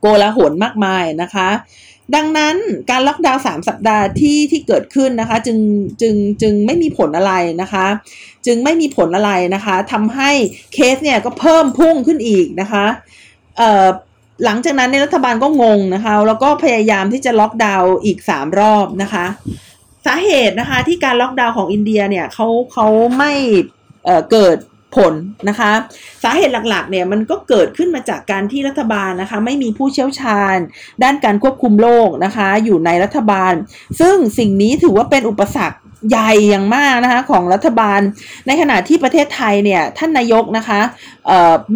โกลาหลมากมายนะคะ ดังนั้นการล็อกดาวน์สามสัปดาห์ที่ที่เกิดขึ้นนะคะ จึงจึงจึงไม่มีผลอะไรนะคะ จึงไม่มีผลอะไรนะคะทำให้เคสเนี่ยก็เพิ่มพุ่งขึ้นอีกนะคะเอ่อหลังจากนั้นในรัฐบาลก็งงนะคะ แล้วก็พยายามที่จะล็อกดาวน์อีกสามรอบนะคะ สาเหตุนะคะที่การล็อกดาวน์ของอินเดียเนี่ยเขาเขาไม่เอ่อเกิด ผลนะคะ สาเหตุหลักๆเนี่ยมันก็เกิดขึ้นมาจากการที่รัฐบาลนะคะ ไม่มีผู้เชี่ยวชาญ ด้านการควบคุมโรคนะคะ อยู่ในรัฐบาล ซึ่งสิ่งนี้ถือว่าเป็นอุปสรรคใหญ่อย่างมากนะคะของรัฐบาล ในขณะที่ประเทศไทยเนี่ยท่านนายกนะคะ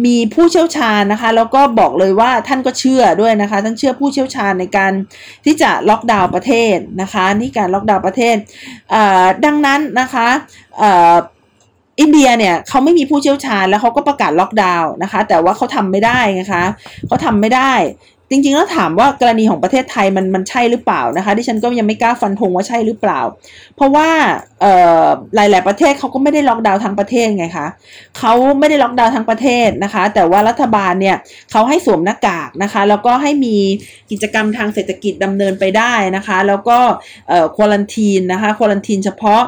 มีผู้เชี่ยวชาญนะคะ แล้วก็บอกเลยว่าท่านก็เชื่อด้วยนะคะ ท่านเชื่อผู้เชี่ยวชาญในการที่จะล็อกดาวน์ประเทศนะคะนี่การล็อกดาวน์ประเทศดังนั้นนะคะ อินเดียเนี่ยเขาไม่มีผู้เชี่ยวชาญแล้วเขาก็ประกาศล็อกดาวน์นะคะ แต่ว่าเขาทำไม่ได้นะคะเขาทำไม่ได้ จริงๆแล้วถามว่ากรณีของประเทศไทยมันมันใช่หรือเปล่านะคะที่ฉันก็ยังไม่กล้าฟันธงว่าใช่หรือเปล่า เพราะว่าหลาย ๆ ประเทศเขาก็ไม่ได้ล็อกดาวน์ทั้งประเทศไงคะเขาไม่ได้ล็อกดาวน์ทั้งประเทศนะคะ แต่ว่ารัฐบาลเนี่ยเขาให้สวมหน้ากากนะคะ แล้วก็ให้มีกิจกรรมทางเศรษฐกิจดำเนินไปได้นะคะ แล้วก็ควอลันทีนนะคะควอลันทีนเฉพาะ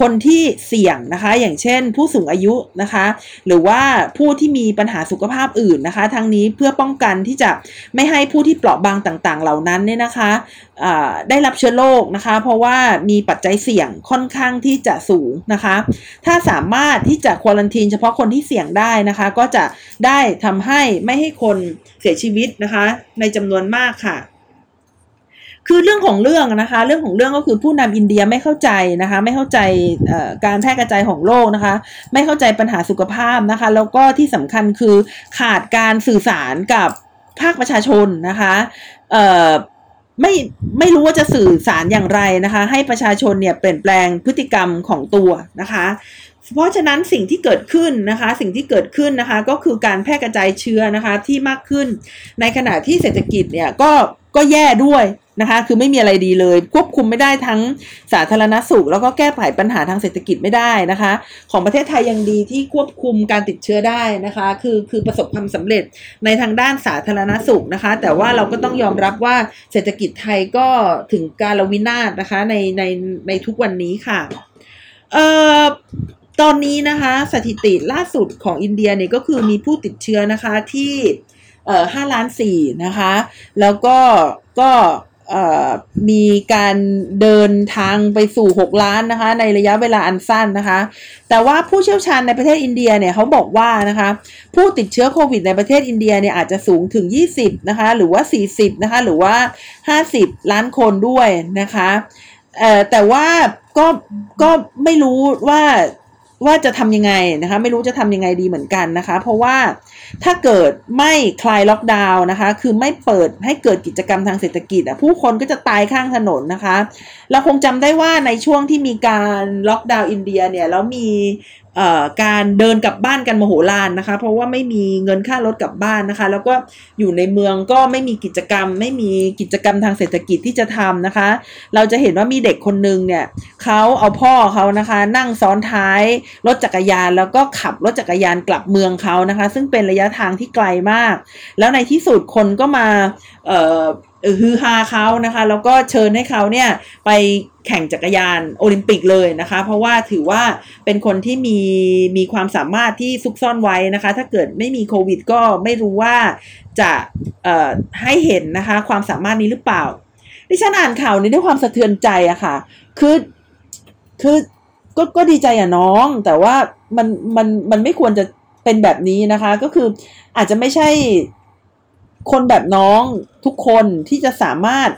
คนที่เสี่ยงนะคะ อย่างเช่น ผู้สูงอายุนะคะ หรือว่าผู้ที่มีปัญหาสุขภาพอื่นนะคะ ทั้งนี้เพื่อป้องกันที่จะไม่ให้ผู้ที่เปราะบางต่างๆ เหล่านั้นเนี่ยนะคะได้รับเชื้อโรคนะคะ เพราะว่ามีปัจจัยเสี่ยงค่อนข้างที่จะสูงนะคะ ถ้าสามารถที่จะควอลันทีนเฉพาะคนที่เสี่ยงได้นะคะ ก็จะได้ทำให้ไม่ให้คนเสียชีวิตนะคะ ในจำนวนมากค่ะคือเรื่องของเรื่องนะคะ เรื่องของเรื่องก็คือผู้นำอินเดียไม่เข้าใจนะคะ ไม่เข้าใจการแพร่กระจายของโรคนะคะ ไม่เข้าใจปัญหาสุขภาพนะคะ แล้วก็ที่สำคัญคือขาดการสื่อสารกับ ภาคประชาชนนะคะเอ่อไม่ไม่รู้ว่าจะสื่อสารอย่างไรนะคะ ให้ประชาชนเนี่ยเปลี่ยนแปลงพฤติกรรมของตัวนะคะ เพราะฉะนั้นสิ่งที่เกิดขึ้นนะคะ สิ่งที่เกิดขึ้นนะคะ ก็คือการแพร่กระจายเชื้อนะคะที่มากขึ้น ในขณะที่เศรษฐกิจเนี่ยก็ ก็แย่ด้วยนะคะ คือไม่มีอะไรดีเลย ควบคุมไม่ได้ทั้งสาธารณสุข แล้วก็แก้ไขปัญหาทางเศรษฐกิจไม่ได้นะคะ ของประเทศไทยยังดีที่ควบคุมการติดเชื้อได้นะคะ คือคือประสบความสำเร็จในทางด้านสาธารณสุขนะคะ แต่ว่าเราก็ต้องยอมรับว่าเศรษฐกิจไทยก็ถึงการวินาศนะคะในในในทุกวันนี้ค่ะ เอ่อตอนนี้นะคะ สถิติล่าสุดของอินเดียเนี่ยก็คือมีผู้ติดเชื้อนะคะที่ เอ่อห้าล้านสี่นะคะ แล้วก็ก็มีการเดินทางไปสู่ 6 ล้านนะคะ ในระยะเวลาอันสั้นนะคะ แต่ว่าผู้เชี่ยวชาญในประเทศอินเดียเนี่ยเขาบอกว่านะคะ ผู้ติดเชื้อโควิดในประเทศอินเดียเนี่ยอาจจะสูงถึง 20 นะคะ หรือว่า 40 นะคะ หรือว่า 50 ล้านคนด้วยนะคะแต่ว่าก็ก็ไม่รู้ว่า ว่าจะทำยังไงนะคะ ไม่รู้จะทำยังไงดีเหมือนกันนะคะ เพราะว่าถ้าเกิดไม่คลายล็อกดาวน์นะคะ คือไม่เปิดให้เกิดกิจกรรมทางเศรษฐกิจอะผู้คนก็จะตายข้างถนนนะคะ เราคงจำได้ว่าในช่วงที่มีการล็อกดาวน์อินเดียเนี่ยแล้วมี การเดินกลับบ้านกันมโหฬารนะคะ เพราะว่าไม่มีเงินค่ารถกลับบ้านนะคะ แล้วก็อยู่ในเมืองก็ไม่มีกิจกรรม ไม่มีกิจกรรมทางเศรษฐกิจที่จะทำนะคะ เราจะเห็นว่ามีเด็กคนนึงเนี่ยเขาเอาพ่อเขานะคะ นั่งซ้อนท้ายรถจักรยานแล้วก็ขับรถจักรยานกลับเมืองเขานะคะ ซึ่งเป็นระยะทางที่ไกลมาก แล้วในที่สุดคนก็มาเอ่อ ฮือฮาเขานะคะ แล้วก็เชิญให้เขาเนี่ยไปแข่งจักรยานโอลิมปิกเลยนะคะ เพราะว่าถือว่าเป็นคนที่มีมีความสามารถที่ซุกซ่อนไว้นะคะ ถ้าเกิดไม่มีโควิด ก็ไม่รู้ว่าจะเอ่อให้เห็นนะคะความสามารถนี้หรือเปล่า ดิฉันอ่านข่าวนี้ด้วยความสะเทือนใจอะค่ะ คือคือก็ก็ดีใจอะน้อง แต่ว่ามันมันมันไม่ควรจะเป็นแบบนี้นะคะ ก็คืออาจจะไม่ใช่ คนแบบน้องทุกคนที่จะสามารถ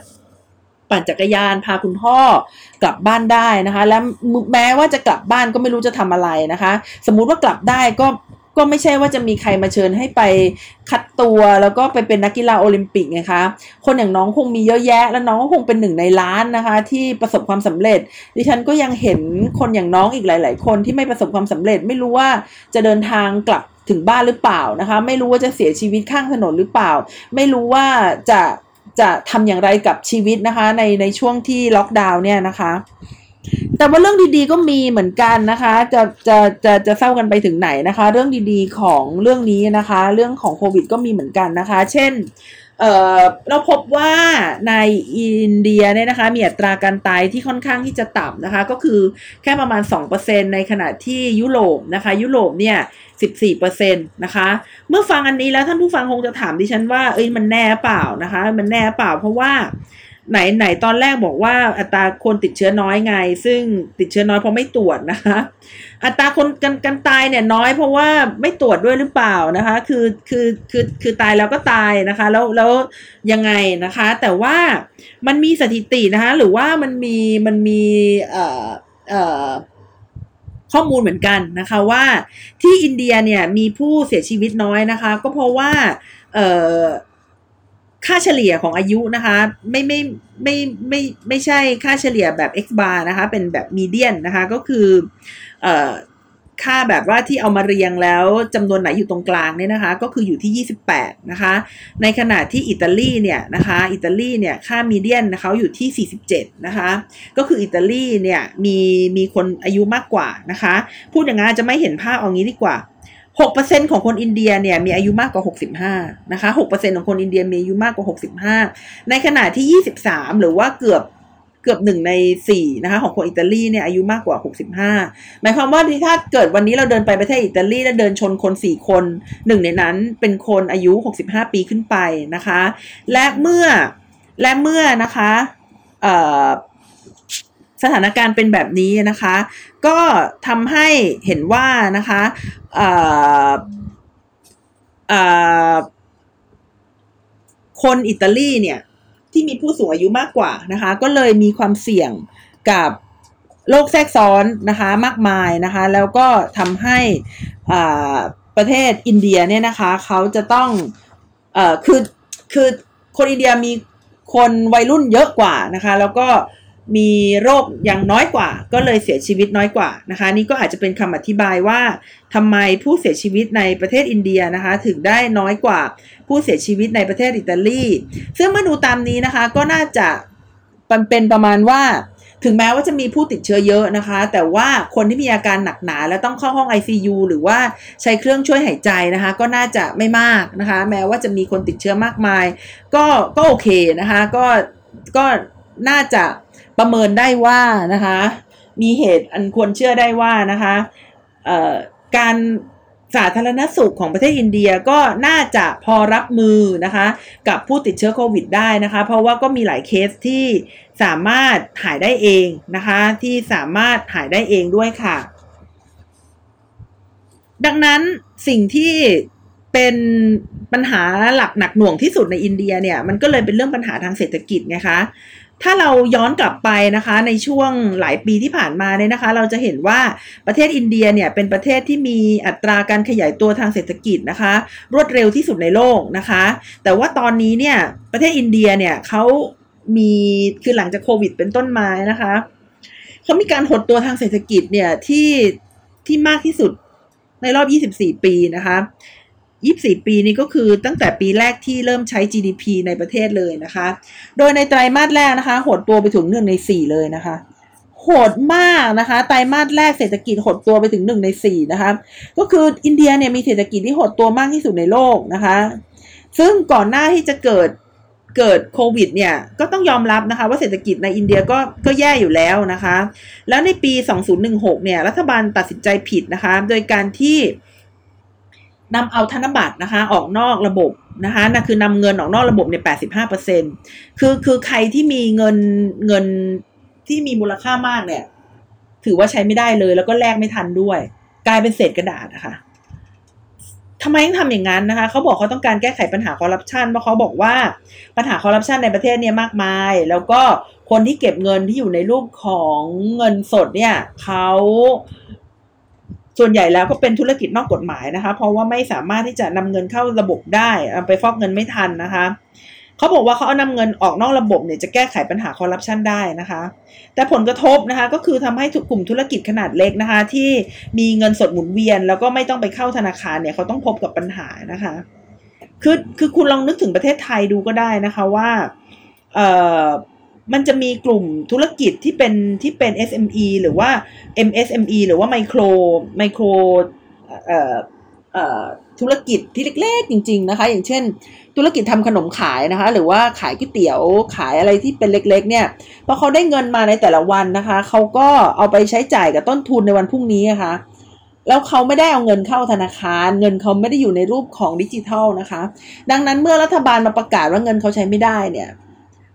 ปั่นจักรยานพาคุณพ่อกลับบ้านได้นะคะ และแม้ว่าจะกลับบ้านก็ไม่รู้จะทำอะไรนะคะ สมมุติว่ากลับได้ก็ก็ไม่ใช่ว่าจะมีใครมาเชิญให้ไปคัดตัวแล้วก็ไปเป็นนักกีฬาโอลิมปิกไงคะคนอย่างน้องคงมีเยอะแยะ แล้วน้องก็คงเป็นหนึ่งในล้านนะคะ ที่ประสบความสำเร็จ ดิฉันก็ยังเห็นคนอย่างน้องอีกหลาย ๆ คนที่ไม่ประสบความสำเร็จ ไม่รู้ว่าจะเดินทางกลับ ถึงบ้านหรือเปล่านะคะ ไม่รู้ว่าจะเสียชีวิตข้างถนนหรือเปล่า ไม่รู้ว่าจะจะทำอย่างไรกับชีวิตนะคะ ในในช่วงที่ล็อกดาวน์เนี่ยนะคะแต่ว่าเรื่องดีๆก็มีเหมือนกันนะคะ จะจะจะจะเศร้ากันไปถึงไหนนะคะ เรื่องดีๆของเรื่องนี้นะคะ เรื่องของโควิดก็มีเหมือนกันนะคะ เช่น เเราพบว่าในอินเดียเนี่ยนะคะมีอัตราการตายที่ค่อนข้างที่จะต่ำนะคะก็คือแค่ประมาณ 2%ในขณะที่ยุโรปนะคะยุโรปเนี่ย14%นะคะเมื่อฟังอันนี้แล้วท่านผู้ฟังคงจะถามดิฉันว่าเอ้ยมันแน่เปล่านะคะมันแน่เปล่าเพราะว่า ไหนไหนตอนแรกบอกว่าอัตราคนติดเชื้อน้อยไง ซึ่งติดเชื้อน้อยเพราะไม่ตรวจนะคะ อัตราคนกันกันตายเนี่ยน้อยเพราะว่าไม่ตรวจด้วยหรือเปล่านะคะ คือคือคือคือตายแล้วก็ตายนะคะ แล้วแล้วยังไงนะคะ แต่ว่ามันมีสถิตินะคะ หรือว่ามันมีมันมีเอ่อเอ่อข้อมูลเหมือนกันนะคะว่าที่อินเดียเนี่ยมีผู้เสียชีวิตน้อยนะคะ ก็เพราะว่าเอ่อ ค่าเฉลี่ยของอายุนะคะ ไม่ไม่ไม่ไม่ไม่ใช่ค่าเฉลี่ยแบบ x bar นะคะ เป็นแบบมีเดียนนะคะ ก็คือเอ่อค่าแบบว่าที่เอามาเรียงแล้วจำนวนไหนอยู่ตรงกลางเนี่ยนะคะ ก็คืออยู่ที่ 28 นะคะ ในขณะที่อิตาลีเนี่ยนะคะ อิตาลีเนี่ยค่ามีเดียนนะคะอยู่ที่ 47 นะคะ ก็คืออิตาลีเนี่ยมีมีคนอายุมากกว่านะคะ พูดอย่างนั้นจะไม่เห็นภาพเอางี้ดีกว่า 6%ของคนอินเดียเนี่ยมีอายุมากกว่า 65 นะคะ 6%ของคนอินเดียมีอายุมากกว่า 65 ในขณะที่ 23 หรือว่าเกือบเกือบหนึ่งในสี่นะคะของคนอิตาลีเนี่ยอายุมากกว่า 65 หมายความว่าถ้าเกิดวันนี้เราเดินไปประเทศอิตาลีแล้วเดินชนคน 4 คนหนึ่งในนั้นเป็นคนอายุ 65 ปีขึ้นไปนะคะ และเมื่อและเมื่อนะคะเอ่อ สถานการณ์เป็นแบบนี้นะคะ ก็ทำให้เห็นว่านะคะคนอิตาลีเนี่ยที่มีผู้สูงอายุมากกว่านะคะ ก็เลยมีความเสี่ยงกับโรคแทรกซ้อนนะคะมากมายนะคะ แล้วก็ทำให้ประเทศอินเดียเนี่ยนะคะเขาจะต้องอคือคือคนอินเดียมีคนวัยรุ่นเยอะกว่านะคะ แล้วก็ มีโรคยังน้อยกว่า ก็เลยเสียชีวิตน้อยกว่านะคะ นี่ก็อาจจะเป็นคำอธิบายว่าทำไมผู้เสียชีวิตในประเทศอินเดียนะคะ ถึงได้น้อยกว่าผู้เสียชีวิตในประเทศอิตาลี ซึ่งเมื่อดูตามนี้นะคะ ก็น่าจะเป็นประมาณว่าถึงแม้ว่าจะมีผู้ติดเชื้อเยอะนะคะ แต่ว่าคนที่มีอาการหนักหนาและต้องเข้าห้อง ICU หรือว่าใช้เครื่องช่วยหายใจนะคะ ก็น่าจะไม่มากนะคะ แม้ว่าจะมีคนติดเชื้อมากมาย ก็ก็โอเคนะคะ ก็ก็น่าจะ ประเมินได้ว่านะคะ มีเหตุอันควรเชื่อได้ว่านะคะการสาธารณสุขของประเทศอินเดียก็น่าจะพอรับมือนะคะ กับผู้ติดเชื้อโควิดได้นะคะ เพราะว่าก็มีหลายเคสที่สามารถหายได้เองนะคะ ที่สามารถหายได้เองด้วยค่ะ ดังนั้นสิ่งที่เป็นปัญหาหลักหนักหน่วงที่สุดในอินเดียเนี่ย มันก็เลยเป็นเรื่องปัญหาทางเศรษฐกิจไงคะ ถ้าเราย้อนกลับไปนะคะ ในช่วงหลายปีที่ผ่านมาเนี่ยนะคะ เราจะเห็นว่าประเทศอินเดียเนี่ยเป็นประเทศที่มีอัตราการขยายตัวทางเศรษฐกิจนะคะ รวดเร็วที่สุดในโลกนะคะ แต่ว่าตอนนี้เนี่ยประเทศอินเดียเนี่ยเขามีคือหลังจากโควิดเป็นต้นมานะคะเขามีการหดตัวทางเศรษฐกิจเนี่ยที่ที่มากที่สุดในรอบ 24 ปีนะคะ 24 ปีนี้ก็คือตั้งแต่ปีแรกที่เริ่มใช้ GDP ในประเทศเลยนะคะ โดยในไตรมาสแรกนะคะ หดตัวไปถึงหนึ่งในสี่เลยนะคะ โหดมากนะคะ ไตรมาสแรกเศรษฐกิจหดตัวไปถึงหนึ่งในสี่นะคะ ก็คืออินเดียเนี่ยมีเศรษฐกิจที่หดตัวมากที่สุดในโลกนะคะ ซึ่งก่อนหน้าที่จะเกิดเกิดโควิดเนี่ยก็ต้องยอมรับนะคะว่าเศรษฐกิจในอินเดียก็ก็แย่อยู่แล้วนะคะ แล้วในปี 2016 เนี่ยรัฐบาลตัดสินใจผิดนะคะ โดยการที่ นำเอาธนบัตรนะคะออกนอกระบบนะคะนั่นคือนำเงินออกนอกระบบในแปดสิบห้าเปอร์เซ็นคือคือใครที่มีเงินเงินที่มีมูลค่ามากเนี่ย ถือว่าใช้ไม่ได้เลย แล้วก็แลกไม่ทันด้วย กลายเป็นเศษกระดาษนะคะทำไมต้องทำอย่างนั้นนะคะเขาบอกเขาต้องการแก้ไขปัญหาคอร์รัปชันเพราะเขาบอกว่าปัญหาคอร์รัปชันในประเทศเนี่ยมากมาย แล้วก็คนที่เก็บเงินที่อยู่ในรูปของเงินสดเนี่ยเขา ส่วนใหญ่แล้วก็เป็นธุรกิจนอกกฎหมายนะคะ เพราะว่าไม่สามารถที่จะนำเงินเข้าระบบได้ไปฟอกเงินไม่ทันนะคะเขาบอกว่าเขาเอานำเงินออกนอกระบบเนี่ยจะแก้ไขปัญหาคอร์รัปชันได้นะคะ แต่ผลกระทบนะคะก็คือทำให้กลุ่มธุรกิจขนาดเล็กนะคะ ที่มีเงินสดหมุนเวียน แล้วก็ไม่ต้องไปเข้าธนาคารเนี่ยเขาต้องพบกับปัญหานะคะคือคือคุณลองนึกถึงประเทศไทยดูก็ได้นะคะว่าเอ่อ มันจะมีกลุ่มธุรกิจที่เป็นที่เป็น SME หรือว่า MSME หรือว่าไมโครไมโครธุรกิจที่เล็กๆจริง ๆนะคะ อย่างเช่น ธุรกิจทำขนมขายนะคะ หรือว่าขายก๋วยเตี๋ยวขายอะไรที่เป็นเล็กๆ เนี่ยพอเขาได้เงินมาในแต่ละวันนะคะเขาก็เอาไปใช้จ่ายกับต้นทุนในวันพรุ่งนี้นะคะแล้วเขาไม่ได้เอาเงินเข้าธนาคาร เงินเขาไม่ได้อยู่ในรูปของดิจิทัลนะคะ ดังนั้นเมื่อรัฐบาลมาประกาศว่าเงินเขาใช้ไม่ได้เนี่ย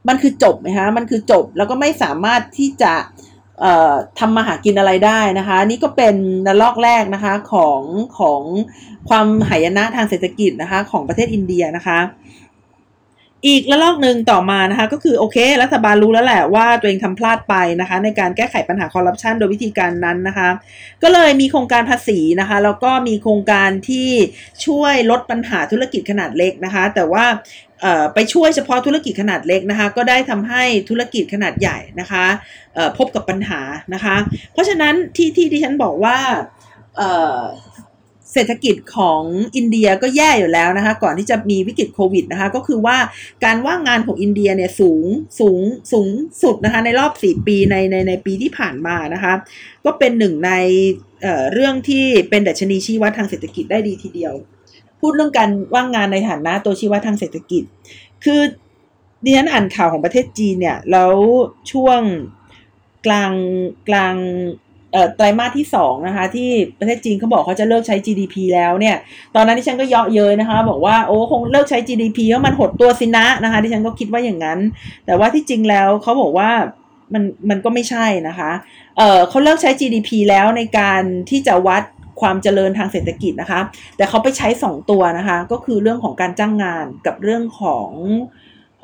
มันคือจบไหมคะมันคือจบแล้วก็ไม่สามารถที่จะทำมาหากินอะไรได้นะคะ นี่ก็เป็นระลอกแรกนะคะของของความหายนะทางเศรษฐกิจนะคะของประเทศอินเดียนะคะ อีกระลอกหนึ่งต่อมานะคะก็คือโอเค รัฐบาลรู้แล้วแหละว่าตัวเองทำพลาดไปนะคะในการแก้ไขปัญหาคอร์รัปชันโดยวิธีการนั้นนะคะก็เลยมีโครงการภาษีนะคะแล้วก็มีโครงการที่ช่วยลดปัญหาธุรกิจขนาดเล็กนะคะ แต่ว่าไปช่วยเฉพาะธุรกิจขนาดเล็กนะคะ ก็ได้ทำให้ธุรกิจขนาดใหญ่นะคะพบกับปัญหานะคะ เพราะฉะนั้นที่ที่ที่ฉันบอกว่า เศรษฐกิจของอินเดียก็แย่อยู่แล้วนะคะก่อนที่จะมีวิกฤตโควิดนะคะก็คือว่าการว่างงานของอินเดียเนี่ยสูงสูงสูงสุดนะคะในรอบ 4 ปีในในในปีที่ผ่านมานะคะก็เป็นหนึ่งในเเรื่องที่เป็นดัชนีชี้วัดทางเศรษฐกิจได้ดีทีเดียว พูดเรื่องการว่างงานในฐานะตัวชี้วัดทางเศรษฐกิจ คือดิฉันอ่านข่าวของประเทศจีนเนี่ยแล้วช่วงกลางกลาง ไตรมาสที่สองนะคะที่ประเทศจีนเขาบอกเขาจะเลิกใช้ GDP แล้วเนี่ย ตอนนั้นที่ฉันก็เยาะเย้ยนะคะ บอกว่าโอ้คงเลิกใช้ GDP เพราะมันหดตัวสินะนะคะที่ฉันก็คิดว่าอย่างนั้น แต่ว่าที่จริงแล้วเขาบอกว่ามันมันก็ไม่ใช่นะคะ เออเขาเลิกใช้ GDP แล้วในการที่จะวัดความเจริญทางเศรษฐกิจนะคะ แต่เขาไปใช้ 2 ตัวนะคะ ก็คือเรื่องของการจ้างงานกับเรื่องของ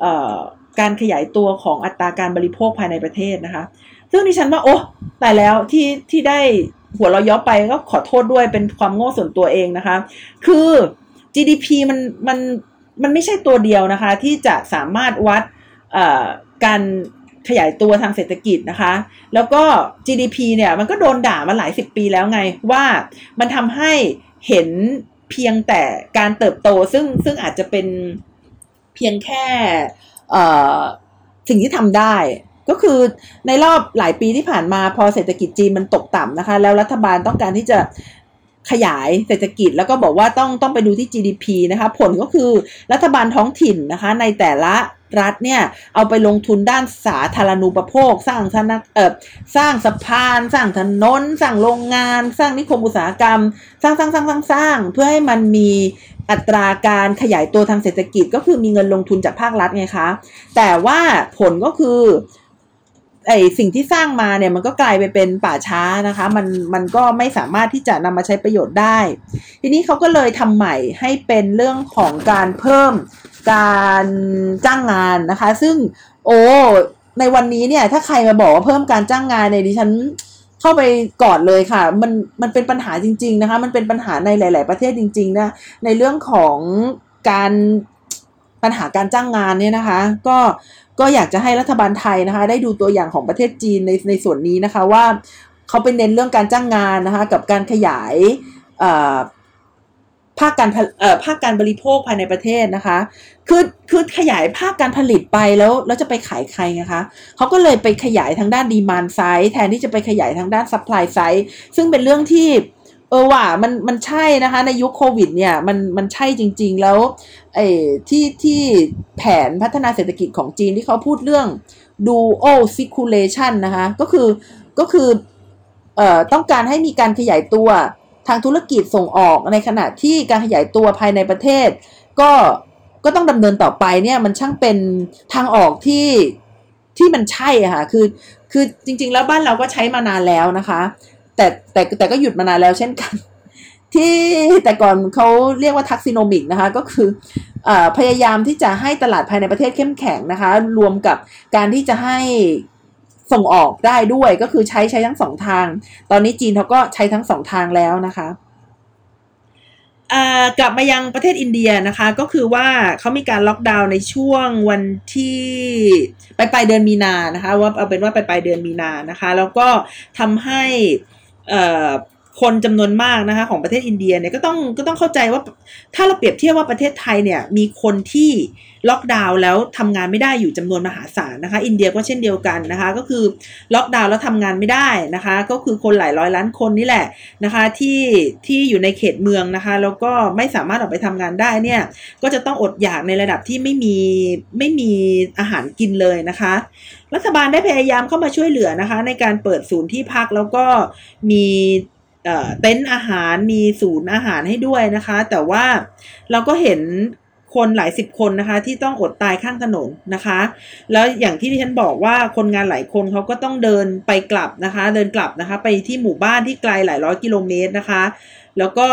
ออการขยายตัวของอัตราการบริโภคภายในประเทศนะคะ ซึ่งดิฉันว่าโอ้แต่แล้วที่ที่ได้หัวเราย้อไปก็ขอโทษด้วยเป็นความโง่ส่วนตัวเองนะคะ คือ GDP มันมันมันไม่ใช่ตัวเดียวนะคะ ที่จะสามารถวัดการขยายตัวทางเศรษฐกิจนะคะ แล้วก็ GDP เนี่ยมันก็โดนด่ามาหลายสิบปีแล้วไงว่ามันทำให้เห็นเพียงแต่การเติบโตซึ่งซึ่งอาจจะเป็นเพียงแค่สิ่งที่ทำได้ ก็คือในรอบหลายปีที่ผ่านมาพอเศรษฐกิจจีนมันตกต่ำนะคะ แล้วรัฐบาลต้องการที่จะขยายเศรษฐกิจแล้วก็บอกว่าต้องต้องไปดูที่ GDP นะคะ ผลก็คือรัฐบาลท้องถิ่นนะคะ ในแต่ละรัฐเนี่ยเอาไปลงทุนด้านสาธารณูปโภค สร้างธนาเออสร้างสะพาน สร้างถนนสร้างโรงงาน สร้างนิคมอุตสาหกรรม สร้างสร้างสร้างสร้างสร้างเพื่อให้มันมีอัตราการขยายตัวทางเศรษฐกิจก็คือมีเงินลงทุนจากภาครัฐไงคะ แต่ว่าผลก็คือ ไอสิ่งที่สร้างมาเนี่ยมันก็กลายไปเป็นป่าช้านะคะ มันมันก็ไม่สามารถที่จะนำมาใช้ประโยชน์ได้ ทีนี้เขาก็เลยทำใหม่ให้เป็นเรื่องของการเพิ่มการจ้างงานนะคะ ซึ่งโอ้ในวันนี้เนี่ย ถ้าใครมาบอกว่าเพิ่มการจ้างงานเนี่ยดิฉันเข้าไปกอดเลยค่ะ มันมันเป็นปัญหาจริง ๆนะคะ มันเป็นปัญหาในหลาย ๆ ประเทศจริง ๆ นะ ในเรื่องของการปัญหาการจ้างงานเนี่ยนะคะ ก็ ก็อยากจะให้รัฐบาลไทยนะคะ ได้ดูตัวอย่างของประเทศจีนในในส่วนนี้นะคะว่าเขาเป็นเน้นเรื่องการจ้างงานนะคะ กับการขยายภาคการภาคการบริโภคภายในประเทศนะคะ คือคือขยายภาคการผลิตไปแล้วแล้วจะไปขายใครนะคะเขาก็เลยไปขยายทางด้าน demand side แทนที่จะไปขยายทางด้าน supply side ซึ่งเป็นเรื่องที่ เออว่ามันมันใช่นะคะในยุคโควิดเนี่ยมันมันใช่จริง ๆ แล้วไอ้ที่ที่แผนพัฒนาเศรษฐกิจของจีนที่เขาพูดเรื่อง dual circulation นะคะก็คือก็คือเอ่อต้องการให้มีการขยายตัวทางธุรกิจส่งออกในขณะที่การขยายตัวภายในประเทศ ก็ก็ต้องดำเนินต่อไปเนี่ยมันช่างเป็นทางออกที่ที่มันใช่ค่ะคือคือจริง ๆ แล้วบ้านเราก็ใช้มานานแล้วนะคะ แต่แต่แต่ก็หยุดมานานแล้วเช่นกัน ที่แต่ก่อนเขาเรียกว่าทักซิโนมิกนะคะ ก็คืออพยายามที่จะให้ตลาดภายในประเทศเข้มแข็งนะคะ รวมกับการที่จะให้ส่งออกได้ด้วยก็คือใช้ใช้ทั้งสองทาง ตอนนี้จีนเขาก็ใช้ทั้งสองทางแล้วนะคะกลับมายังประเทศอินเดียนะคะ ก็คือว่าเขามีการล็อกดาวน์ในช่วงวันที่ไปปลายเดือนมีนานะคะ ว่าเอาเป็นว่าไปปลายเดือนมีนานะคะ แล้วก็ทำให้ 呃 คนจำนวนมากนะคะของประเทศอินเดียเนี่ยก็ต้องก็ต้องเข้าใจว่าถ้าเราเปรียบเทียบว่าประเทศไทยเนี่ยมีคนที่ล็อกดาวน์แล้วทำงานไม่ได้อยู่จำนวนมหาศาลนะคะ อินเดียก็เช่นเดียวกันนะคะ ก็คือล็อกดาวน์แล้วทำงานไม่ได้นะคะ ก็คือคนหลายร้อยล้านคนนี่แหละนะคะที่ที่อยู่ในเขตเมืองนะคะแล้วก็ไม่สามารถออกไปทำงานได้เนี่ยก็จะต้องอดอยากในระดับที่ไม่มีไม่มีอาหารกินเลยนะคะ รัฐบาลได้พยายามเข้ามาช่วยเหลือนะคะ ในการเปิดศูนย์ที่พักแล้วก็มี เต็นท์อาหารมีศูนย์อาหารให้ด้วยนะคะ แต่ว่าเราก็เห็นคนหลายสิบคนนะคะ ที่ต้องอดตายข้างถนนนะคะ แล้วอย่างที่ที่ฉันบอกว่าคนงานหลายคนเขาก็ต้องเดินไปกลับนะคะ เดินกลับนะคะ ไปที่หมู่บ้านที่ไกลหลายร้อยกิโลเมตรนะคะ แล้วก็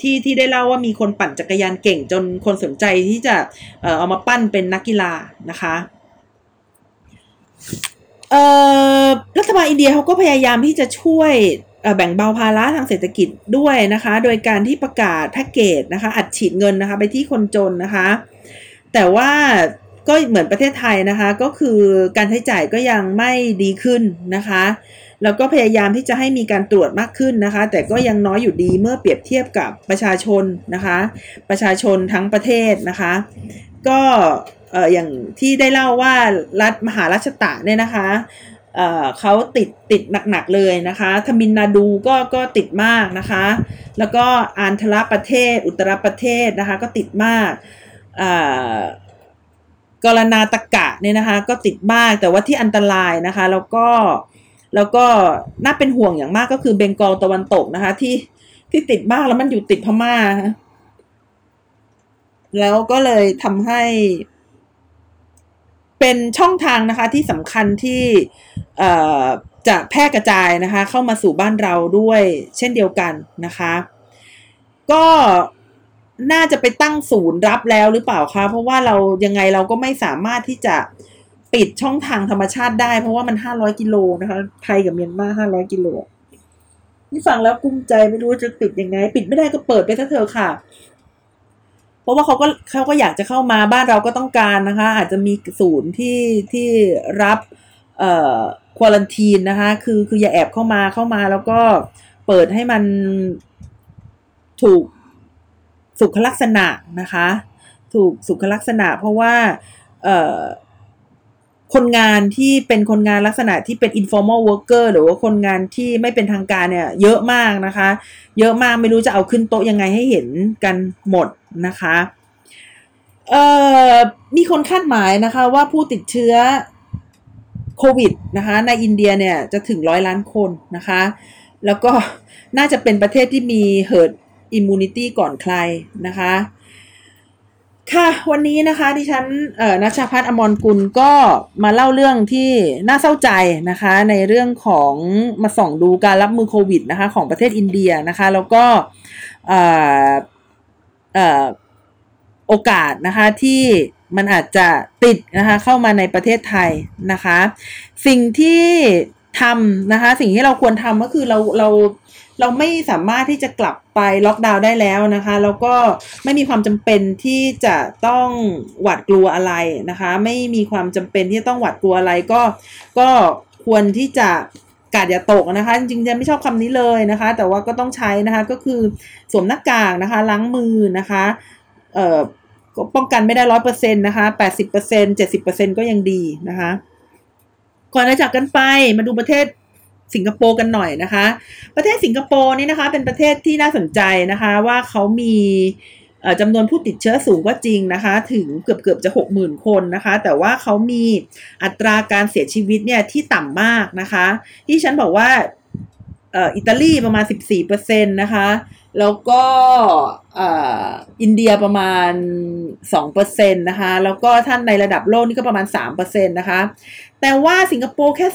ที่ที่ได้เล่าว่ามีคนปั่นจักรยานเก่งจนคนสนใจที่จะเออเอามาปั้นเป็นนักกีฬานะคะเออรัฐบาลอินเดียเขาก็พยายามที่จะช่วย แบ่งเบาภาระทางเศรษฐกิจด้วยนะคะ โดยการที่ประกาศแพ็กเกจนะคะ อัดฉีดเงินนะคะ ไปที่คนจนนะคะ แต่ว่าก็เหมือนประเทศไทยนะคะ ก็คือการใช้จ่ายก็ยังไม่ดีขึ้นนะคะ แล้วก็พยายามที่จะให้มีการตรวจมากขึ้นนะคะ แต่ก็ยังน้อยอยู่ดีเมื่อเปรียบเทียบกับประชาชนนะคะ ประชาชนทั้งประเทศนะคะ ก็อออย่างที่ได้เล่าว่ารัฐมหาราชตะเนี่ยนะคะ เขาติดติดหนักๆเลยนะคะทมินนาดูก็ก็ติดมากนะคะ แล้วก็อันทรประเทศ อุตรประเทศนะคะก็ติดมากกรณาตะกะเนี่ยนะคะ ก็ติดมากแต่ว่าที่อันตรายนะคะ แล้วก็แล้วก็น่าเป็นห่วงอย่างมากก็คือเบงกอลตะวันตกนะคะ ที่ที่ติดมากแล้วมันอยู่ติดพม่า แล้วก็เลยทำให้ เป็นช่องทางนะคะที่สำคัญที่จะแพร่กระจายนะคะ เข้ามาสู่บ้านเราด้วยเช่นเดียวกันนะคะ ก็น่าจะไปตั้งศูนย์รับแล้วหรือเปล่าคะเพราะว่าเรายังไงเราก็ไม่สามารถที่จะปิดช่องทางธรรมชาติได้ เพราะว่ามันห้าร้อยกิโลนะคะ ไทยกับเมียนมาห้าร้อยกิโลนี่ฟังแล้วกุ้มใจไม่รู้จะปิดยังไง ปิดไม่ได้ก็เปิดไปซะเถอะค่ะ เพราะว่าเขาก็เขาก็อยากจะเข้ามาบ้านเราก็ต้องการนะคะ อาจจะมีศูนย์ที่ที่รับเอ่อควอลันทีนนะคะ คือคืออย่าแอบเข้ามาเข้ามาแล้วก็เปิดให้มันถูกสุขลักษณะนะคะ ถูกสุขลักษณะ เพราะว่าเอ่อคนงานที่เป็นคนงานลักษณะที่เป็น informal worker หรือว่าคนงานที่ไม่เป็นทางการเนี่ย เยอะมากนะคะ เยอะมากไม่รู้จะเอาขึ้นโต๊ะยังไงให้เห็นกันหมด นะคะเอ่อมีคนคาดหมายนะคะว่าผู้ติดเชื้อโควิดนะคะในอินเดียเนี่ยจะถึงร้อยล้านคนนะคะ แล้วก็น่าจะเป็นประเทศที่มี herd immunity ก่อนใครนะคะ ค่ะวันนี้นะคะที่ฉันเอ่อนัชพัฒน์อมรกุลก็มาเล่าเรื่องที่น่าเศร้าใจนะคะ ในเรื่องของมาส่องดูการรับมือโควิดนะคะของประเทศอินเดียนะคะ แล้วก็เอ่อ โอกาสนะคะที่มันอาจจะติดนะคะเข้ามาในประเทศไทยนะคะ สิ่งที่ทำนะคะสิ่งที่เราควรทำก็คือเราเราเราไม่สามารถที่จะกลับไปล็อกดาวน์ได้แล้วนะคะแล้วก็ไม่มีความจำเป็นที่จะต้องหวาดกลัวอะไรนะคะ ไม่มีความจำเป็นที่จะต้องหวาดกลัวอะไรก็ก็ควรที่จะ กาดอย่าตกนะคะ จริงๆจะไม่ชอบคำนี้เลยนะคะ แต่ว่าก็ต้องใช้นะคะก็คือสวมหน้ากากนะคะ ล้างมือนะคะเอ่อป้องกันไม่ได้ร้อยเปอร์เซ็นต์นะคะแปดสิบเปอร์เซ็นต์เจ็ดสิบเปอร์เซ็นต์ก็ยังดีนะคะ ก่อนจะจากกันไปมาดูประเทศสิงคโปร์กันหน่อยนะคะ ประเทศสิงคโปร์นี่นะคะ เป็นประเทศที่น่าสนใจนะคะ ว่าเขามี จำนวนผู้ติดเชื้อสูงก็จริงนะคะ ถึงเกือบเกือบจะหกหมื่นคนนะคะ แต่ว่าเขามีอัตราการเสียชีวิตเนี่ยที่ต่ำมากนะคะ ที่ฉันบอกว่าอิตาลีประมาณ 14%นะคะ แล้วก็อินเดียประมาณ 2%นะคะ แล้วก็ท่านในระดับโลกนี่ก็ประมาณ 3%นะคะ แต่ว่าสิงคโปร์แค่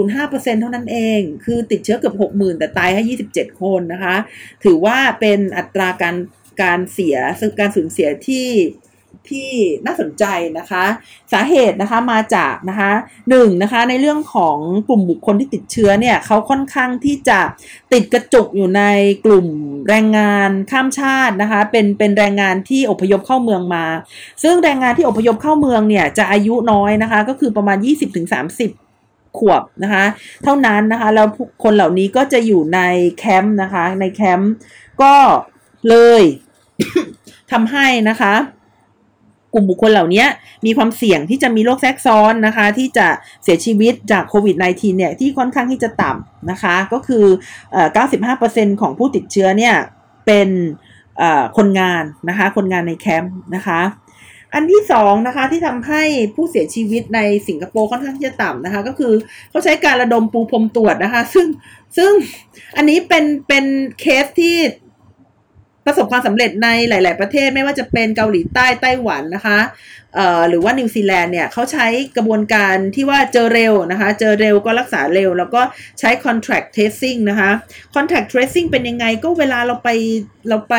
0.05%เท่านั้นเอง คือติดเชื้อเกือบ 60,000 แต่ตายแค่27 คนนะคะ ถือว่าเป็นอัตราการ การเสียการสูญเสียที่ที่น่าสนใจนะคะ สาเหตุนะคะมาจากนะคะหนึ่งนะคะในเรื่องของกลุ่มบุคคลที่ติดเชื้อเนี่ยเขาค่อนข้างที่จะติดกระจุกอยู่ในกลุ่มแรงงานข้ามชาตินะคะเป็นเป็นแรงงานที่อพยพเข้าเมืองมา ซึ่งแรงงานที่อพยพเข้าเมืองเนี่ยจะอายุน้อยนะคะก็คือประมาณ 20-30ขวบนะคะเท่านั้นนะคะแล้วคนเหล่านี้ก็จะอยู่ในแคมป์นะคะในแคมป์ก็ เลยทำให้นะคะ กลุ่มบุคคลเหล่านี้มีความเสี่ยงที่จะมีโรคแทรกซ้อนนะคะ ที่จะเสียชีวิตจากโควิด -19 เนี่ยที่ค่อนข้างที่จะต่ำนะคะ ก็คือ 95%ของผู้ติดเชื้อเนี่ยเป็นคนงานนะคะ คนงานในแคมป์นะคะอันที่สองนะคะที่ทำให้ผู้เสียชีวิตในสิงคโปร์ค่อนข้างที่จะต่ำนะคะ ก็คือเขาใช้การระดมปูพรมตรวจนะคะ ซึ่งซึ่งอันนี้เป็นเป็นเคสที่ ประสบความสำเร็จในหลาย ๆ ประเทศไม่ว่าจะเป็นเกาหลีใต้ไต้หวันนะคะหรือว่านิวซีแลนด์เนี่ยเขาใช้กระบวนการที่ว่าเจอเร็วนะคะ เจอเร็วก็รักษาเร็ว แล้วก็ใช้ contact tracing นะคะ contract tracing เป็นยังไงก็เวลาเราไปเราไป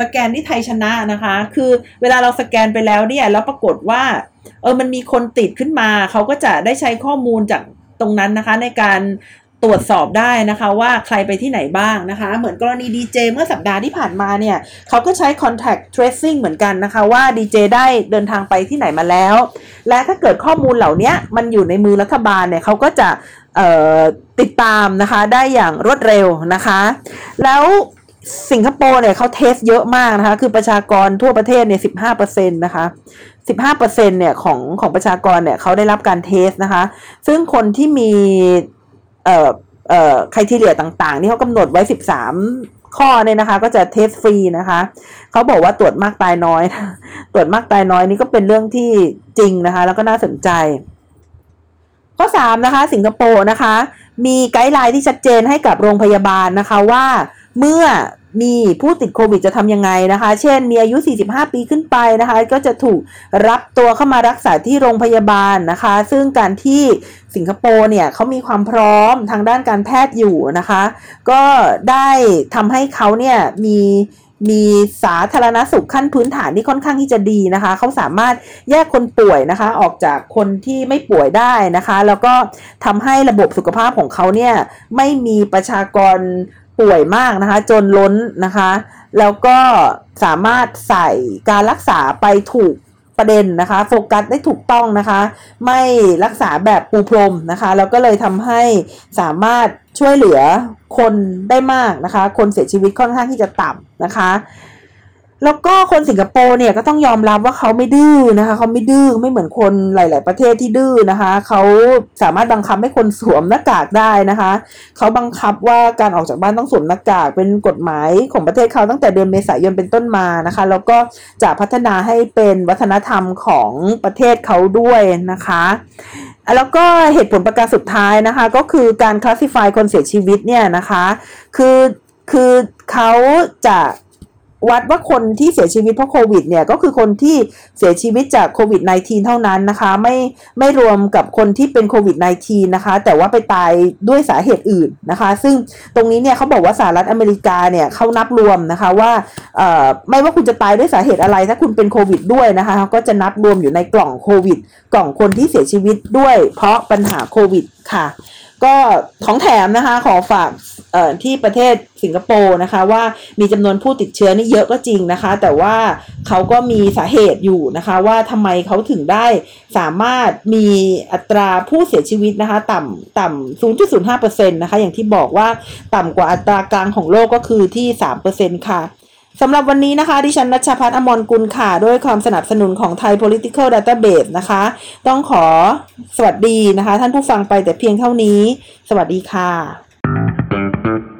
สแกนที่ไทยชนะนะคะ คือเวลาเราสแกนไปแล้วเนี่ยแล้วปรากฏว่าเออมันมีคนติดขึ้นมา เขาก็จะได้ใช้ข้อมูลจากตรงนั้นนะคะในการ ตรวจสอบได้นะคะว่าใครไปที่ไหนบ้างนะคะ เหมือนกรณีดีเจเมื่อสัปดาห์ที่ผ่านมาเนี่ยเขาก็ใช้ contact tracing เหมือนกันนะคะว่าดีเจได้เดินทางไปที่ไหนมาแล้ว และถ้าเกิดข้อมูลเหล่านี้มันอยู่ในมือรัฐบาลเนี่ยเขาก็จะติดตามนะคะได้อย่างรวดเร็วนะคะ แล้วสิงคโปร์เนี่ยเขา test เยอะมากนะคะ คือประชากรทั่วประเทศเนี่ยสิบห้าเปอร์เซ็นต์นะคะสิบห้าเปอร์เซ็นเนี่ยของของประชากรเนี่ยเขาได้รับการ test นะคะ ซึ่งคนที่มี เอ่อเอ่อคุณที่เหลือต่างๆที่เขากำหนดไว้ 13 ข้อเนี่ยนะคะ ก็จะ test ฟรีนะคะเขาบอกว่าตรวจมากตายน้อย ตรวจมากตายน้อยนี่ก็เป็นเรื่องที่จริงนะคะ แล้วก็น่าสนใจ ข้อสามนะคะ สิงคโปร์นะคะ มีไกด์ไลน์ที่ชัดเจนให้กับโรงพยาบาลนะคะว่า เมื่อมีผู้ติดโควิดจะทำยังไงนะคะ เช่น มีอายุ 45 ปีขึ้นไปนะคะ ก็จะถูกรับตัวเข้ามารักษาที่โรงพยาบาลนะคะ ซึ่งการที่สิงคโปร์เนี่ยเขามีความพร้อมทางด้านการแพทย์อยู่นะคะ ก็ได้ทำให้เขาเนี่ยมีมีสาธารณสุขขั้นพื้นฐานที่ค่อนข้างที่จะดีนะคะ เขาสามารถแยกคนป่วยนะคะ ออกจากคนที่ไม่ป่วยได้นะคะ แล้วก็ทำให้ระบบสุขภาพของเขาเนี่ยไม่มีประชากร ป่วยมากนะคะ จนล้นนะคะ แล้วก็สามารถใส่การรักษาไปถูกประเด็นนะคะ โฟกัสได้ถูกต้องนะคะ ไม่รักษาแบบปูพรมนะคะ แล้วก็เลยทำให้สามารถช่วยเหลือคนได้มากนะคะ คนเสียชีวิตค่อนข้างที่จะต่ำนะคะ แล้วก็คนสิงคโปร์เนี่ยก็ต้องยอมรับว่าเขาไม่ดื้อนะคะ เขาไม่ดื้อไม่เหมือนคนหลาย ๆ ประเทศที่ดื้อนะคะ เขาสามารถบังคับให้คนสวมหน้ากากได้นะคะ เขาบังคับว่าการออกจากบ้านต้องสวมหน้ากากเป็นกฎหมายของประเทศเขาตั้งแต่เดือนเมษายนเป็นต้นมานะคะ แล้วก็จะพัฒนาให้เป็นวัฒนธรรมของประเทศเขาด้วยนะคะแล้วก็เหตุผลประการสุดท้ายนะคะ ก็คือการคลาสสิฟายคนเสียชีวิตเนี่ยนะคะ คือคือเขาจะ วัดว่าคนที่เสียชีวิตเพราะโควิดเนี่ยก็คือคนที่เสียชีวิตจากโควิด -19 เท่านั้นนะคะ ไม่ไม่รวมกับคนที่เป็นโควิด -19 นะคะ แต่ว่าไปตายด้วยสาเหตุอื่นนะคะ ซึ่งตรงนี้เนี่ยเขาบอกว่าสหรัฐอเมริกาเนี่ยเขานับรวมนะคะว่าไม่ว่าคุณจะตายด้วยสาเหตุอะไร ถ้าคุณเป็นโควิดด้วยนะคะก็จะนับรวมอยู่ในกล่องโควิด กล่องคนที่เสียชีวิตด้วย เพราะปัญหาโควิดค่ะ ก็ของแถมนะคะขอฝากที่ประเทศสิงคโปร์นะคะ ว่ามีจำนวนผู้ติดเชื้อนี่เยอะก็จริงนะคะ แต่ว่าเขาก็มีสาเหตุอยู่นะคะ ว่าทำไมเขาถึงได้สามารถมีอัตราผู้เสียชีวิตนะคะ ต่ำต่ำ0.05%นะคะ อย่างที่บอกว่าต่ำกว่าอัตรากลางของโลกก็คือที่ 3%ค่ะ สำหรับวันนี้นะคะ ดิฉันนัชพัฒน์อมรกุลค่ะ ด้วยความสนับสนุนของไทย political database นะคะ ต้องขอสวัสดีนะคะ ท่านผู้ฟังไปแต่เพียงเท่านี้ สวัสดีค่ะ